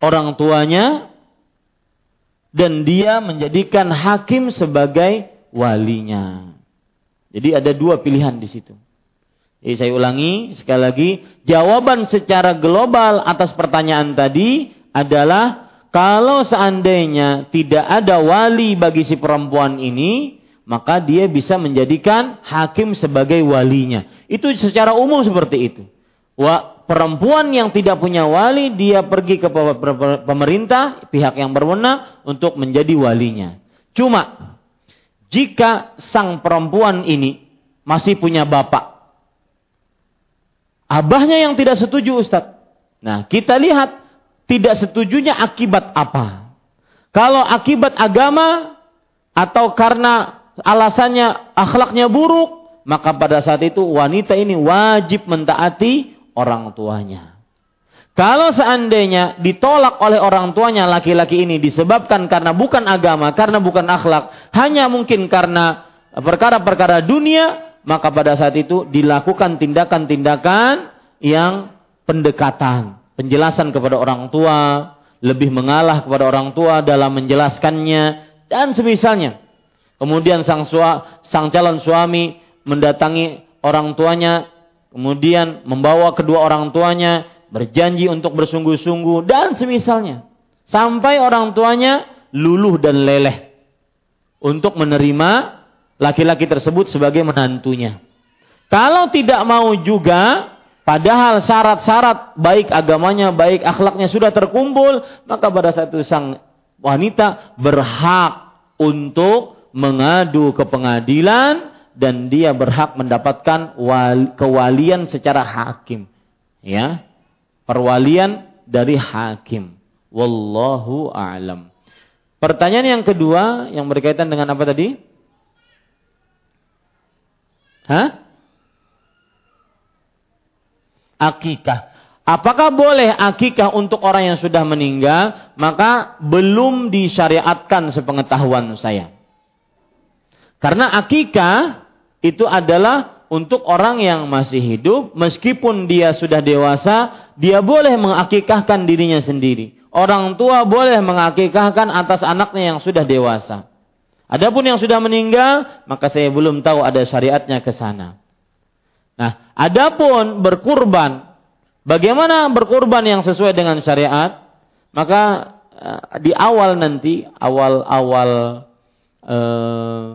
orang tuanya dan dia menjadikan hakim sebagai walinya. Jadi ada dua pilihan di situ. Jadi saya ulangi sekali lagi, jawaban secara global atas pertanyaan tadi adalah kalau seandainya tidak ada wali bagi si perempuan ini, maka dia bisa menjadikan hakim sebagai walinya. Itu secara umum seperti itu. Perempuan yang tidak punya wali dia pergi ke pemerintah pihak yang berwenang untuk menjadi walinya. Cuma jika sang perempuan ini masih punya bapak, abahnya yang tidak setuju Ustadz. Nah kita lihat tidak setujunya akibat apa. Kalau akibat agama atau karena alasannya akhlaknya buruk, maka pada saat itu wanita ini wajib mentaati orang tuanya. Kalau seandainya ditolak oleh orang tuanya laki-laki ini disebabkan karena bukan agama, karena bukan akhlak, hanya mungkin karena perkara-perkara dunia, maka pada saat itu dilakukan tindakan-tindakan yang pendekatan, penjelasan kepada orang tua, lebih mengalah kepada orang tua dalam menjelaskannya dan semisalnya. Kemudian sang sua, sang calon suami mendatangi orang tuanya kemudian membawa kedua orang tuanya berjanji untuk bersungguh-sungguh dan semisalnya sampai orang tuanya luluh dan leleh untuk menerima laki-laki tersebut sebagai menantunya. Kalau tidak mau juga, padahal syarat-syarat baik agamanya, baik akhlaknya sudah terkumpul, maka pada saat itu sang wanita berhak untuk mengadu ke pengadilan dan dia berhak mendapatkan wali, kewalian secara hakim. Ya. Perwalian dari hakim. Wallahu a'lam. Pertanyaan yang kedua yang berkaitan dengan apa tadi? Hah? Akikah. Apakah boleh akikah untuk orang yang sudah meninggal? Maka belum disyariatkan sepengetahuan saya. Karena akikah itu adalah untuk orang yang masih hidup, meskipun dia sudah dewasa, dia boleh mengakikahkan dirinya sendiri. Orang tua boleh mengakikahkan atas anaknya yang sudah dewasa. Adapun yang sudah meninggal, maka saya belum tahu ada syariatnya ke sana. Nah, adapun berkurban, bagaimana berkurban yang sesuai dengan syariat? Maka eh, di awal nanti, awal-awal eh,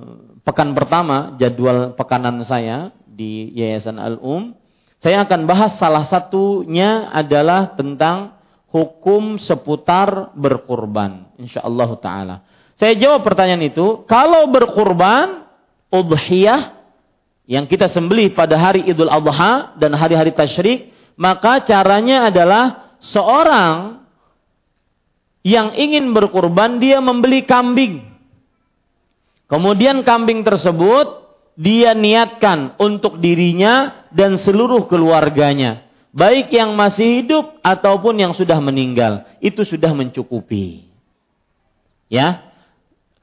pekan pertama jadwal pekanan saya di Yayasan Al-Um, saya akan bahas salah satunya adalah tentang hukum seputar berkurban. Insyaallah taala. Saya jawab pertanyaan itu, kalau berkurban udhiyah yang kita sembelih pada hari Idul Adha dan hari-hari tasyrik, maka caranya adalah seorang yang ingin berkurban dia membeli kambing. Kemudian kambing tersebut dia niatkan untuk dirinya dan seluruh keluarganya, baik yang masih hidup ataupun yang sudah meninggal, itu sudah mencukupi. Ya.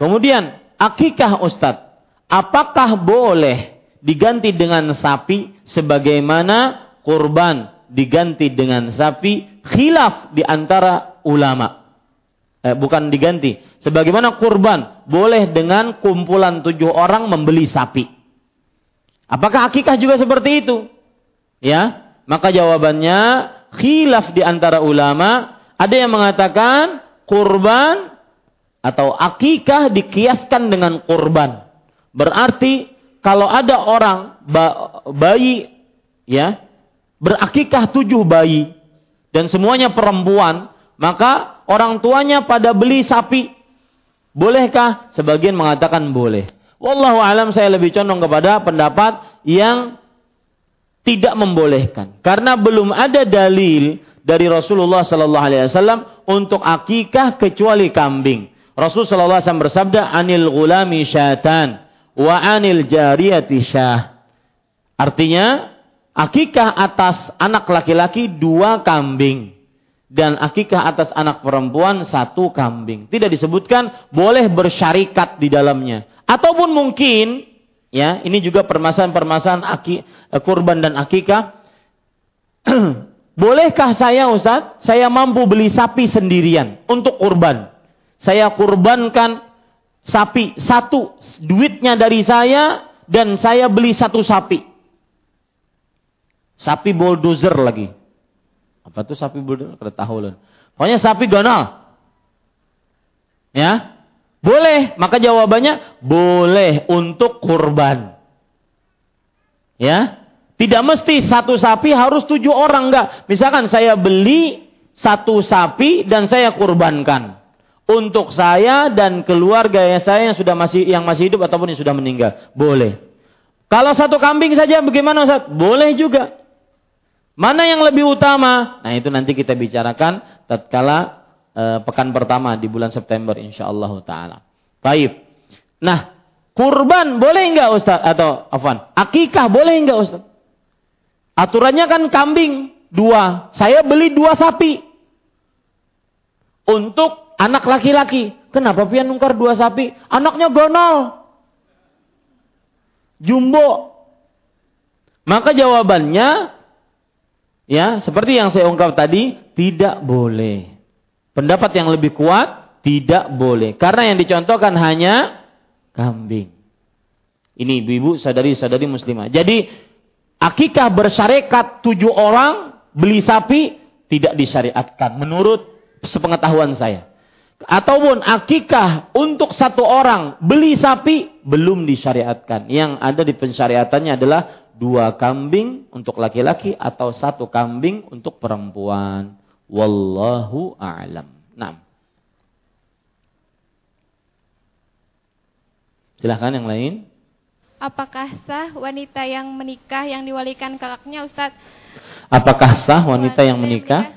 Kemudian akikah Ustadz, apakah boleh diganti dengan sapi sebagaimana kurban diganti dengan sapi? Khilaf di antara ulama. Eh, bukan diganti. Sebagaimana kurban boleh dengan kumpulan tujuh orang membeli sapi. Apakah akikah juga seperti itu? Ya, maka jawabannya khilaf di antara ulama. Ada yang mengatakan kurban atau akikah dikiaskan dengan kurban. Berarti kalau ada orang bayi ya berakikah tujuh bayi dan semuanya perempuan, maka orang tuanya pada beli sapi. Bolehkah? Sebagian mengatakan boleh. Wallahu alam saya lebih condong kepada pendapat yang tidak membolehkan. Karena belum ada dalil dari Rasulullah sallallahu alaihi wasallam untuk akikah kecuali kambing. Rasul sallallahu alaihi wasallam bersabda anil gulami syatan wa anil jariyati syah. Artinya akikah atas anak laki-laki dua kambing dan akikah atas anak perempuan satu kambing. Tidak disebutkan boleh bersyarikat di dalamnya. Ataupun mungkin ya, ini juga permasalahan-permasalahan aki, eh, kurban dan akikah. Bolehkah saya Ustaz, saya mampu beli sapi sendirian untuk kurban? Saya kurbankan sapi satu, duitnya dari saya dan saya beli satu sapi. Sapi bulldozer lagi. Apa tuh sapi bulldozer? Kada tahu Pokoknya sapi gonal. Ya, boleh, maka jawabannya boleh untuk kurban. Ya, tidak mesti satu sapi harus tujuh orang enggak. Misalkan saya beli satu sapi dan saya kurbankan untuk saya dan keluarga saya yang sudah masih yang masih hidup ataupun yang sudah meninggal. Boleh. Kalau satu kambing saja bagaimana Ustaz? Boleh juga. Mana yang lebih utama? Nah, itu nanti kita bicarakan tatkala uh, pekan pertama di bulan September insyaallah taala. Baik. Nah, kurban boleh enggak Ustaz atau afan? Akikah boleh enggak Ustaz? Aturannya kan kambing dua. Saya beli dua sapi. Untuk anak laki-laki. Kenapa pian nungkar dua sapi? Anaknya gonol. Jumbo. Maka jawabannya ya seperti yang saya ungkap tadi tidak boleh. Pendapat yang lebih kuat tidak boleh. Karena yang dicontohkan hanya kambing. Ini ibu-ibu sadari-sadari muslimah. Jadi akikah bersyarikat tujuh orang beli sapi tidak disyariatkan menurut sepengetahuan saya. Ataupun akikah untuk satu orang beli sapi belum disyariatkan. Yang ada di pensyariatannya adalah dua kambing untuk laki-laki atau satu kambing untuk perempuan. Wallahu a'lam. Nah. Silahkan yang lain. Apakah sah wanita yang menikah yang diwalikan kakaknya Ustaz? Apakah sah wanita yang menikah?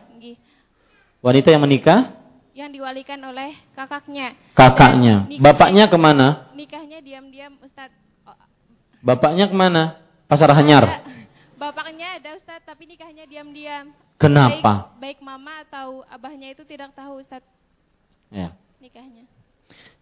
Wanita yang menikah? Yang diwalikan oleh kakaknya. Kakaknya. Nikahnya, Bapaknya ke mana? Nikahnya diam-diam Ustaz. Bapaknya ke mana? Pasar Hanyar. Bapaknya ada Ustaz, tapi nikahnya diam-diam. Kenapa? Baik, baik mama atau abahnya itu tidak tahu Ustaz. Ya. Nikahnya.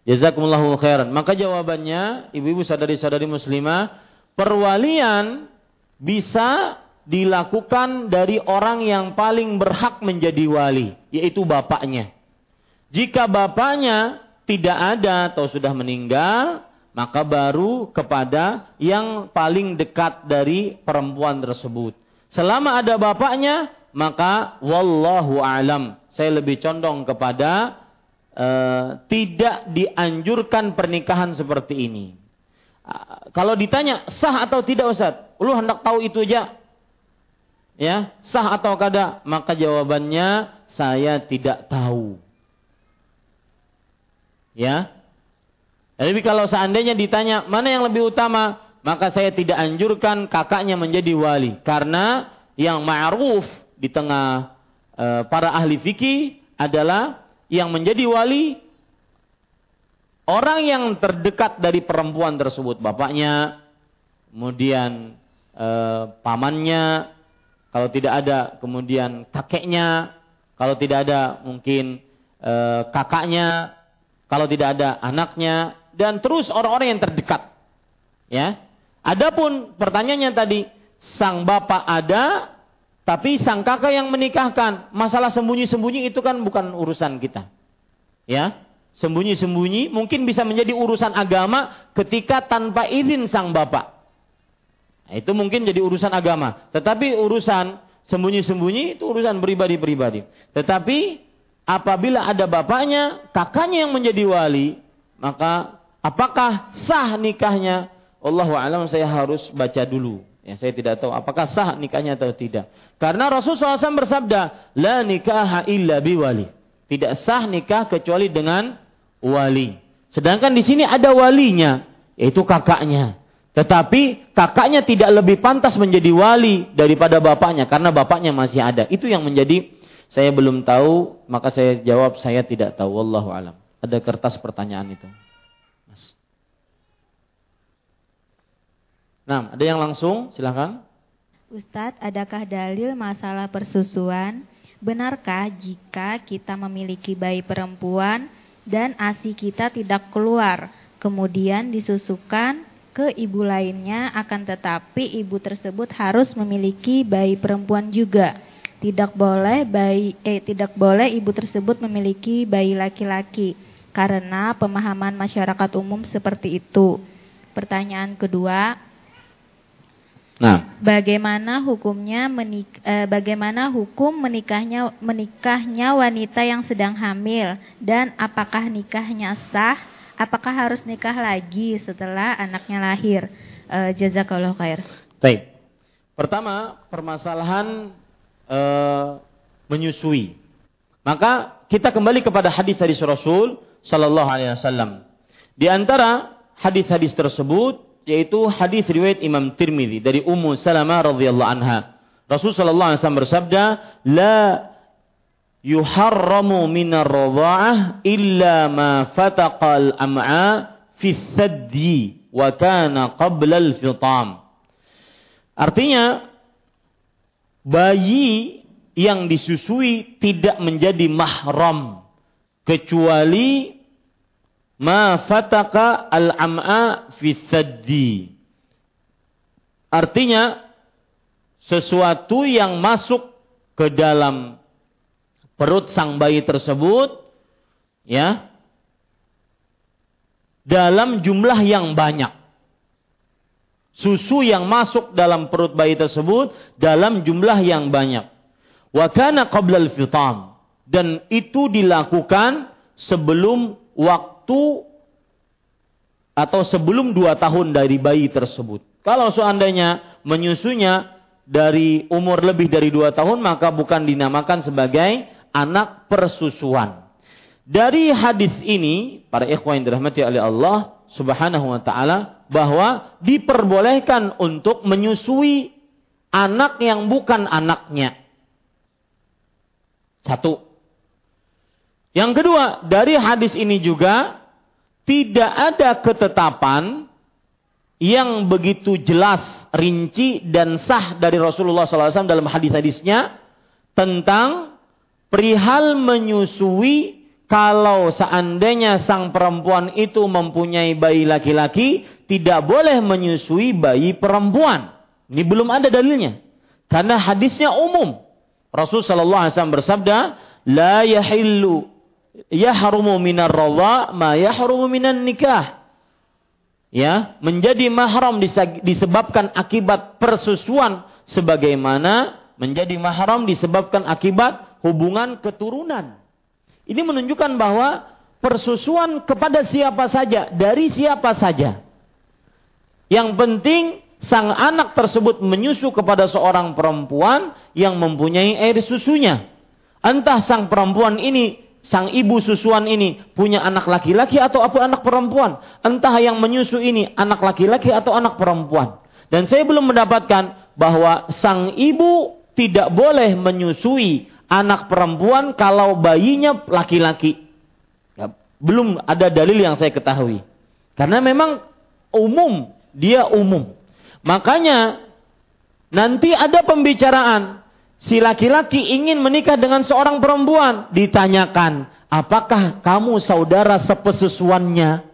Jazakumullahu khairan. Maka jawabannya, ibu-ibu sadari-sadari muslimah, perwalian bisa dilakukan dari orang yang paling berhak menjadi wali, yaitu bapaknya. Jika bapaknya tidak ada atau sudah meninggal, maka baru kepada yang paling dekat dari perempuan tersebut. Selama ada bapaknya, maka wallahu alam. Saya lebih condong kepada uh, tidak dianjurkan pernikahan seperti ini. Uh, kalau ditanya sah atau tidak Ustaz? Lu hendak tahu itu aja. Ya, sah atau kada? Maka jawabannya saya tidak tahu. Ya. Tapi kalau seandainya ditanya mana yang lebih utama, maka saya tidak anjurkan kakaknya menjadi wali. Karena yang ma'ruf di tengah e, para ahli fikih adalah yang menjadi wali orang yang terdekat dari perempuan tersebut, bapaknya, kemudian e, pamannya, kalau tidak ada kemudian kakeknya, kalau tidak ada mungkin e, kakaknya, kalau tidak ada anaknya dan terus orang-orang yang terdekat. Ya. Adapun pertanyaannya tadi, sang bapak ada tapi sang kakak yang menikahkan. Masalah sembunyi-sembunyi itu kan bukan urusan kita. Ya. Sembunyi-sembunyi mungkin bisa menjadi urusan agama ketika tanpa izin sang bapak. Nah, itu mungkin jadi urusan agama. Tetapi urusan sembunyi-sembunyi itu urusan pribadi-pribadi. Tetapi apabila ada bapaknya, kakaknya yang menjadi wali, maka apakah sah nikahnya? Allah alam saya harus baca dulu. Ya, saya tidak tahu apakah sah nikahnya atau tidak. Karena Rasulullah SAW bersabda, La nikaha illa biwali. Tidak sah nikah kecuali dengan wali. Sedangkan di sini ada walinya, yaitu kakaknya. Tetapi kakaknya tidak lebih pantas menjadi wali daripada bapaknya karena bapaknya masih ada. Itu yang menjadi saya belum tahu, maka saya jawab saya tidak tahu. Wallahu alam. Ada kertas pertanyaan itu. Mas. Nah, ada yang langsung? Silahkan. Ustadz, adakah dalil masalah persusuan? Benarkah jika kita memiliki bayi perempuan dan ASI kita tidak keluar, kemudian disusukan ke ibu lainnya, akan tetapi ibu tersebut harus memiliki bayi perempuan juga? Tidak boleh bayi eh tidak boleh ibu tersebut memiliki bayi laki-laki karena pemahaman masyarakat umum seperti itu. Pertanyaan kedua, Nah, bagaimana hukumnya menik, eh, bagaimana hukum menikahnya menikahnya wanita yang sedang hamil dan apakah nikahnya sah? Apakah harus nikah lagi setelah anaknya lahir? Eh, jazakallah khair. Baik. Pertama, permasalahan uh, menyusui. Maka kita kembali kepada hadis-hadis Rasul sallallahu alaihi wasallam. Di antara hadis-hadis tersebut yaitu hadis riwayat Imam Tirmizi dari Ummu Salamah radhiyallahu anha. Rasul sallallahu alaihi wasallam bersabda, "La yuharramu minar radha'ah illa ma fataqal am'a fi thaddi wa kana qabla al-fitam." Artinya bayi yang disusui tidak menjadi mahram kecuali ma fataka al-am'a fi thaddi. Artinya sesuatu yang masuk ke dalam perut sang bayi tersebut ya dalam jumlah yang banyak susu yang masuk dalam perut bayi tersebut dalam jumlah yang banyak. Wa kana fitam dan itu dilakukan sebelum waktu atau sebelum dua tahun dari bayi tersebut. Kalau seandainya menyusunya dari umur lebih dari dua tahun maka bukan dinamakan sebagai anak persusuan. Dari hadis ini, para ikhwan yang dirahmati oleh Allah Subhanahu wa taala, bahwa diperbolehkan untuk menyusui anak yang bukan anaknya. Satu. Yang kedua, dari hadis ini juga tidak ada ketetapan yang begitu jelas, rinci dan sah dari Rasulullah SAW dalam hadis-hadisnya tentang perihal menyusui kalau seandainya sang perempuan itu mempunyai bayi laki-laki, tidak boleh menyusui bayi perempuan. Ini belum ada dalilnya. Karena hadisnya umum. Rasul sallallahu alaihi wasallam bersabda, "La yahillu yahrumu minar radha ma yahrumu minan nikah." Ya, menjadi mahram disebabkan akibat persusuan sebagaimana menjadi mahram disebabkan akibat hubungan keturunan. Ini menunjukkan bahwa persusuan kepada siapa saja, dari siapa saja. Yang penting sang anak tersebut menyusu kepada seorang perempuan yang mempunyai air susunya. Entah sang perempuan ini, sang ibu susuan ini punya anak laki-laki atau apa anak perempuan. Entah yang menyusu ini anak laki-laki atau anak perempuan. Dan saya belum mendapatkan bahwa sang ibu tidak boleh menyusui anak perempuan kalau bayinya laki-laki. Ya, belum ada dalil yang saya ketahui. Karena memang umum, dia umum. Makanya nanti ada pembicaraan si laki-laki ingin menikah dengan seorang perempuan, ditanyakan, apakah kamu saudara sepesusuannya?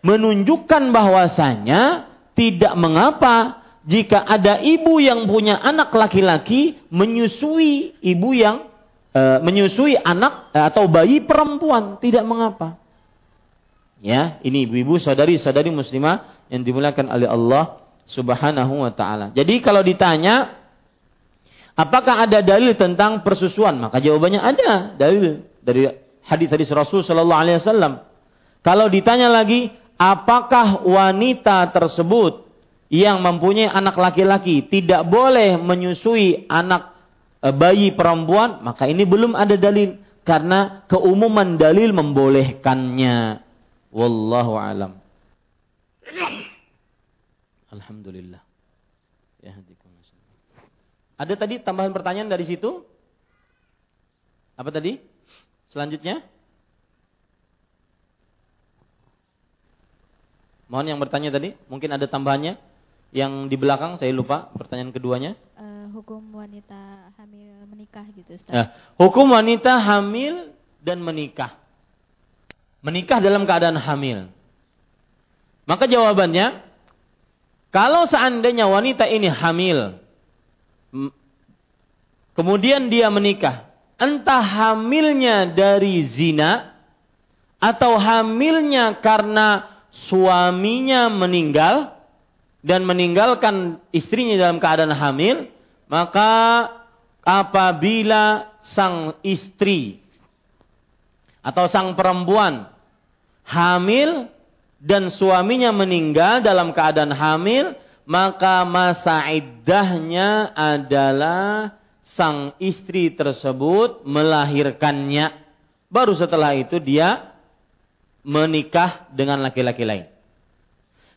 Menunjukkan bahwasanya tidak mengapa jika ada ibu yang punya anak laki-laki menyusui ibu yang e, menyusui anak e, atau bayi perempuan, tidak mengapa. Ya, ini ibu-ibu saudari-saudari muslimah yang dimuliakan oleh Allah Subhanahu wa taala. Jadi kalau ditanya apakah ada dalil tentang persusuan? Maka jawabannya ada dalil dari hadis-hadis Rasul sallallahu alaihi wasallam. Kalau ditanya lagi, apakah wanita tersebut yang mempunyai anak laki-laki tidak boleh menyusui anak e, bayi perempuan? Maka ini belum ada dalil karena keumuman dalil membolehkannya. Wallahu alam. Alhamdulillah. Ya, Ada tadi tambahan pertanyaan dari situ? Apa tadi? Selanjutnya? Mohon yang bertanya tadi, mungkin ada tambahannya. Yang di belakang saya lupa pertanyaan keduanya. Uh, hukum wanita hamil menikah gitu. Ustaz. Ya, hukum wanita hamil dan menikah. Menikah dalam keadaan hamil. Maka jawabannya kalau seandainya wanita ini hamil, kemudian dia menikah, entah hamilnya dari zina atau hamilnya karena suaminya meninggal dan meninggalkan istrinya dalam keadaan hamil, maka apabila sang istri atau sang perempuan hamil dan suaminya meninggal dalam keadaan hamil, maka masa iddahnya adalah sang istri tersebut melahirkannya. Baru setelah itu dia menikah dengan laki-laki lain.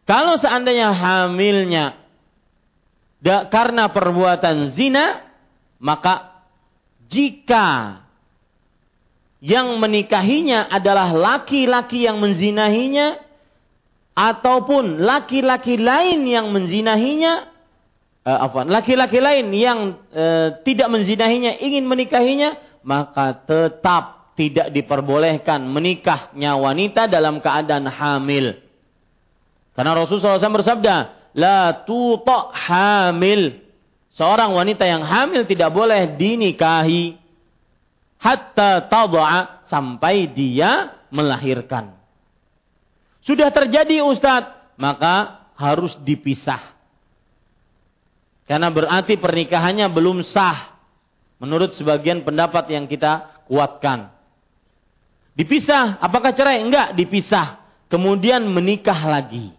Kalau seandainya hamilnya da, karena perbuatan zina, maka jika yang menikahinya adalah laki-laki yang menzinahinya, ataupun laki-laki lain yang menzinahinya uh, apa laki-laki lain yang uh, tidak menzinahinya ingin menikahinya maka tetap tidak diperbolehkan menikahnya wanita dalam keadaan hamil. Karena Rasulullah SAW bersabda la tuta hamil. Seorang wanita yang hamil tidak boleh dinikahi hatta tad'a sampai dia melahirkan sudah terjadi Ustadz, maka harus dipisah. Karena berarti pernikahannya belum sah. Menurut sebagian pendapat yang kita kuatkan. Dipisah, apakah cerai? Enggak, dipisah. Kemudian menikah lagi.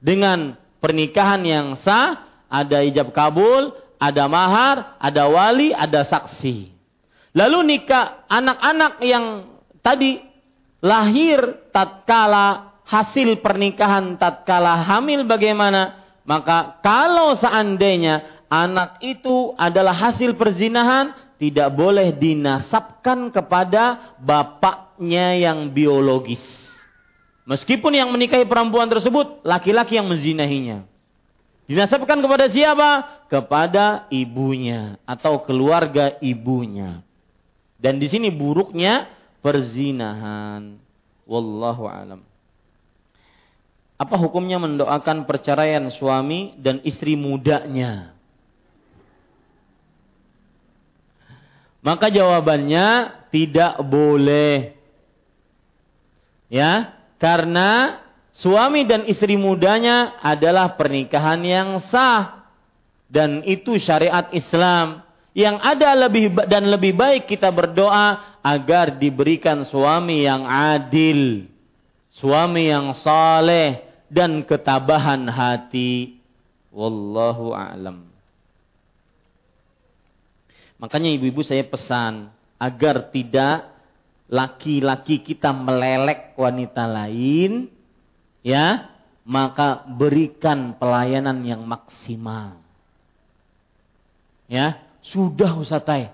Dengan pernikahan yang sah, ada ijab kabul, ada mahar, ada wali, ada saksi. Lalu nikah anak-anak yang tadi lahir tatkala hasil pernikahan tatkala hamil bagaimana? Maka kalau seandainya anak itu adalah hasil perzinahan, tidak boleh dinasabkan kepada bapaknya yang biologis. Meskipun yang menikahi perempuan tersebut laki-laki yang menzinahinya. Dinasabkan kepada siapa? Kepada ibunya atau keluarga ibunya. Dan di sini buruknya perzinahan. Wallahu alam. Apa hukumnya mendoakan perceraian suami dan istri mudanya? Maka jawabannya tidak boleh. Ya, karena suami dan istri mudanya adalah pernikahan yang sah dan itu syariat Islam. Yang ada lebih dan lebih baik kita berdoa agar diberikan suami yang adil, suami yang saleh dan ketabahan hati. Wallahu a'lam. Makanya ibu-ibu saya pesan agar tidak laki-laki kita melelek wanita lain, ya, maka berikan pelayanan yang maksimal. Ya, sudah Ustaz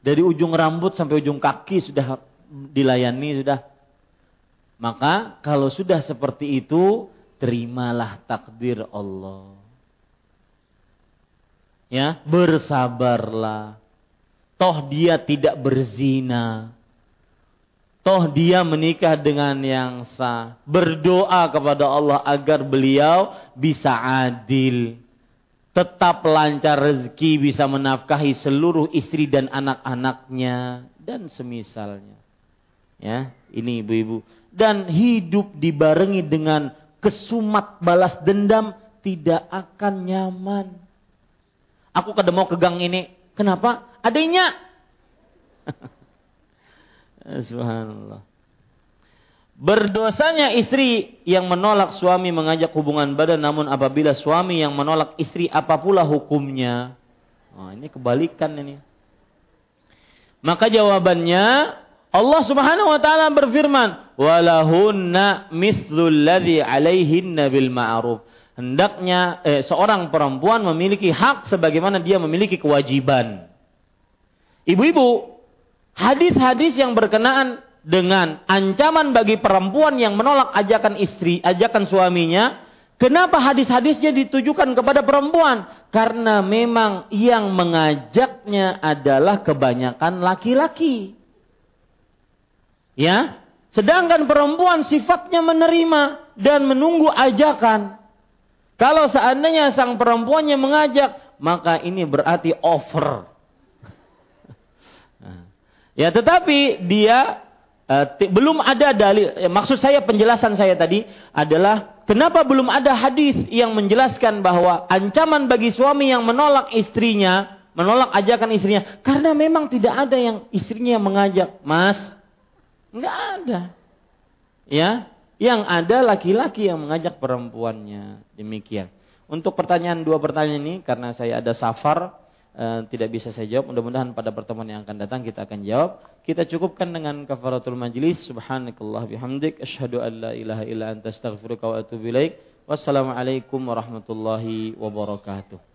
Dari ujung rambut sampai ujung kaki sudah dilayani sudah. Maka kalau sudah seperti itu, terimalah takdir Allah. Ya, bersabarlah. Toh dia tidak berzina. Toh dia menikah dengan yang sah. Berdoa kepada Allah agar beliau bisa adil tetap lancar rezeki, bisa menafkahi seluruh istri dan anak-anaknya dan semisalnya. Ya, ini ibu-ibu. Dan hidup dibarengi dengan kesumat balas dendam tidak akan nyaman. Aku kada mau ke gang ini. Kenapa? Adanya. Subhanallah. Berdosanya istri yang menolak suami mengajak hubungan badan namun apabila suami yang menolak istri apa pula hukumnya? Oh, ini kebalikan ini. Maka jawabannya Allah Subhanahu wa taala berfirman, "Walahunna mithlul ladzi 'alaihinna bil ma'ruf." Hendaknya eh, seorang perempuan memiliki hak sebagaimana dia memiliki kewajiban. Ibu-ibu, hadis-hadis yang berkenaan dengan ancaman bagi perempuan yang menolak ajakan istri, ajakan suaminya, kenapa hadis-hadisnya ditujukan kepada perempuan? Karena memang yang mengajaknya adalah kebanyakan laki-laki. Ya, sedangkan perempuan sifatnya menerima dan menunggu ajakan. Kalau seandainya sang perempuannya mengajak, maka ini berarti over. Ya, tetapi dia belum ada dalil. Eh, maksud saya penjelasan saya tadi adalah kenapa belum ada hadis yang menjelaskan bahwa ancaman bagi suami yang menolak istrinya, menolak ajakan istrinya, karena memang tidak ada yang istrinya yang mengajak, Mas. Enggak ada. Ya, yang ada laki-laki yang mengajak perempuannya. Demikian. Untuk pertanyaan dua pertanyaan ini karena saya ada safar, Eh, tidak bisa saya jawab. Mudah-mudahan pada pertemuan yang akan datang kita akan jawab. Kita cukupkan dengan kafaratul majlis. Subhanakallah bihamdik. Ashadu an la ilaha illa anta astaghfiruka wa atubu ilaik. Wassalamualaikum warahmatullahi wabarakatuh.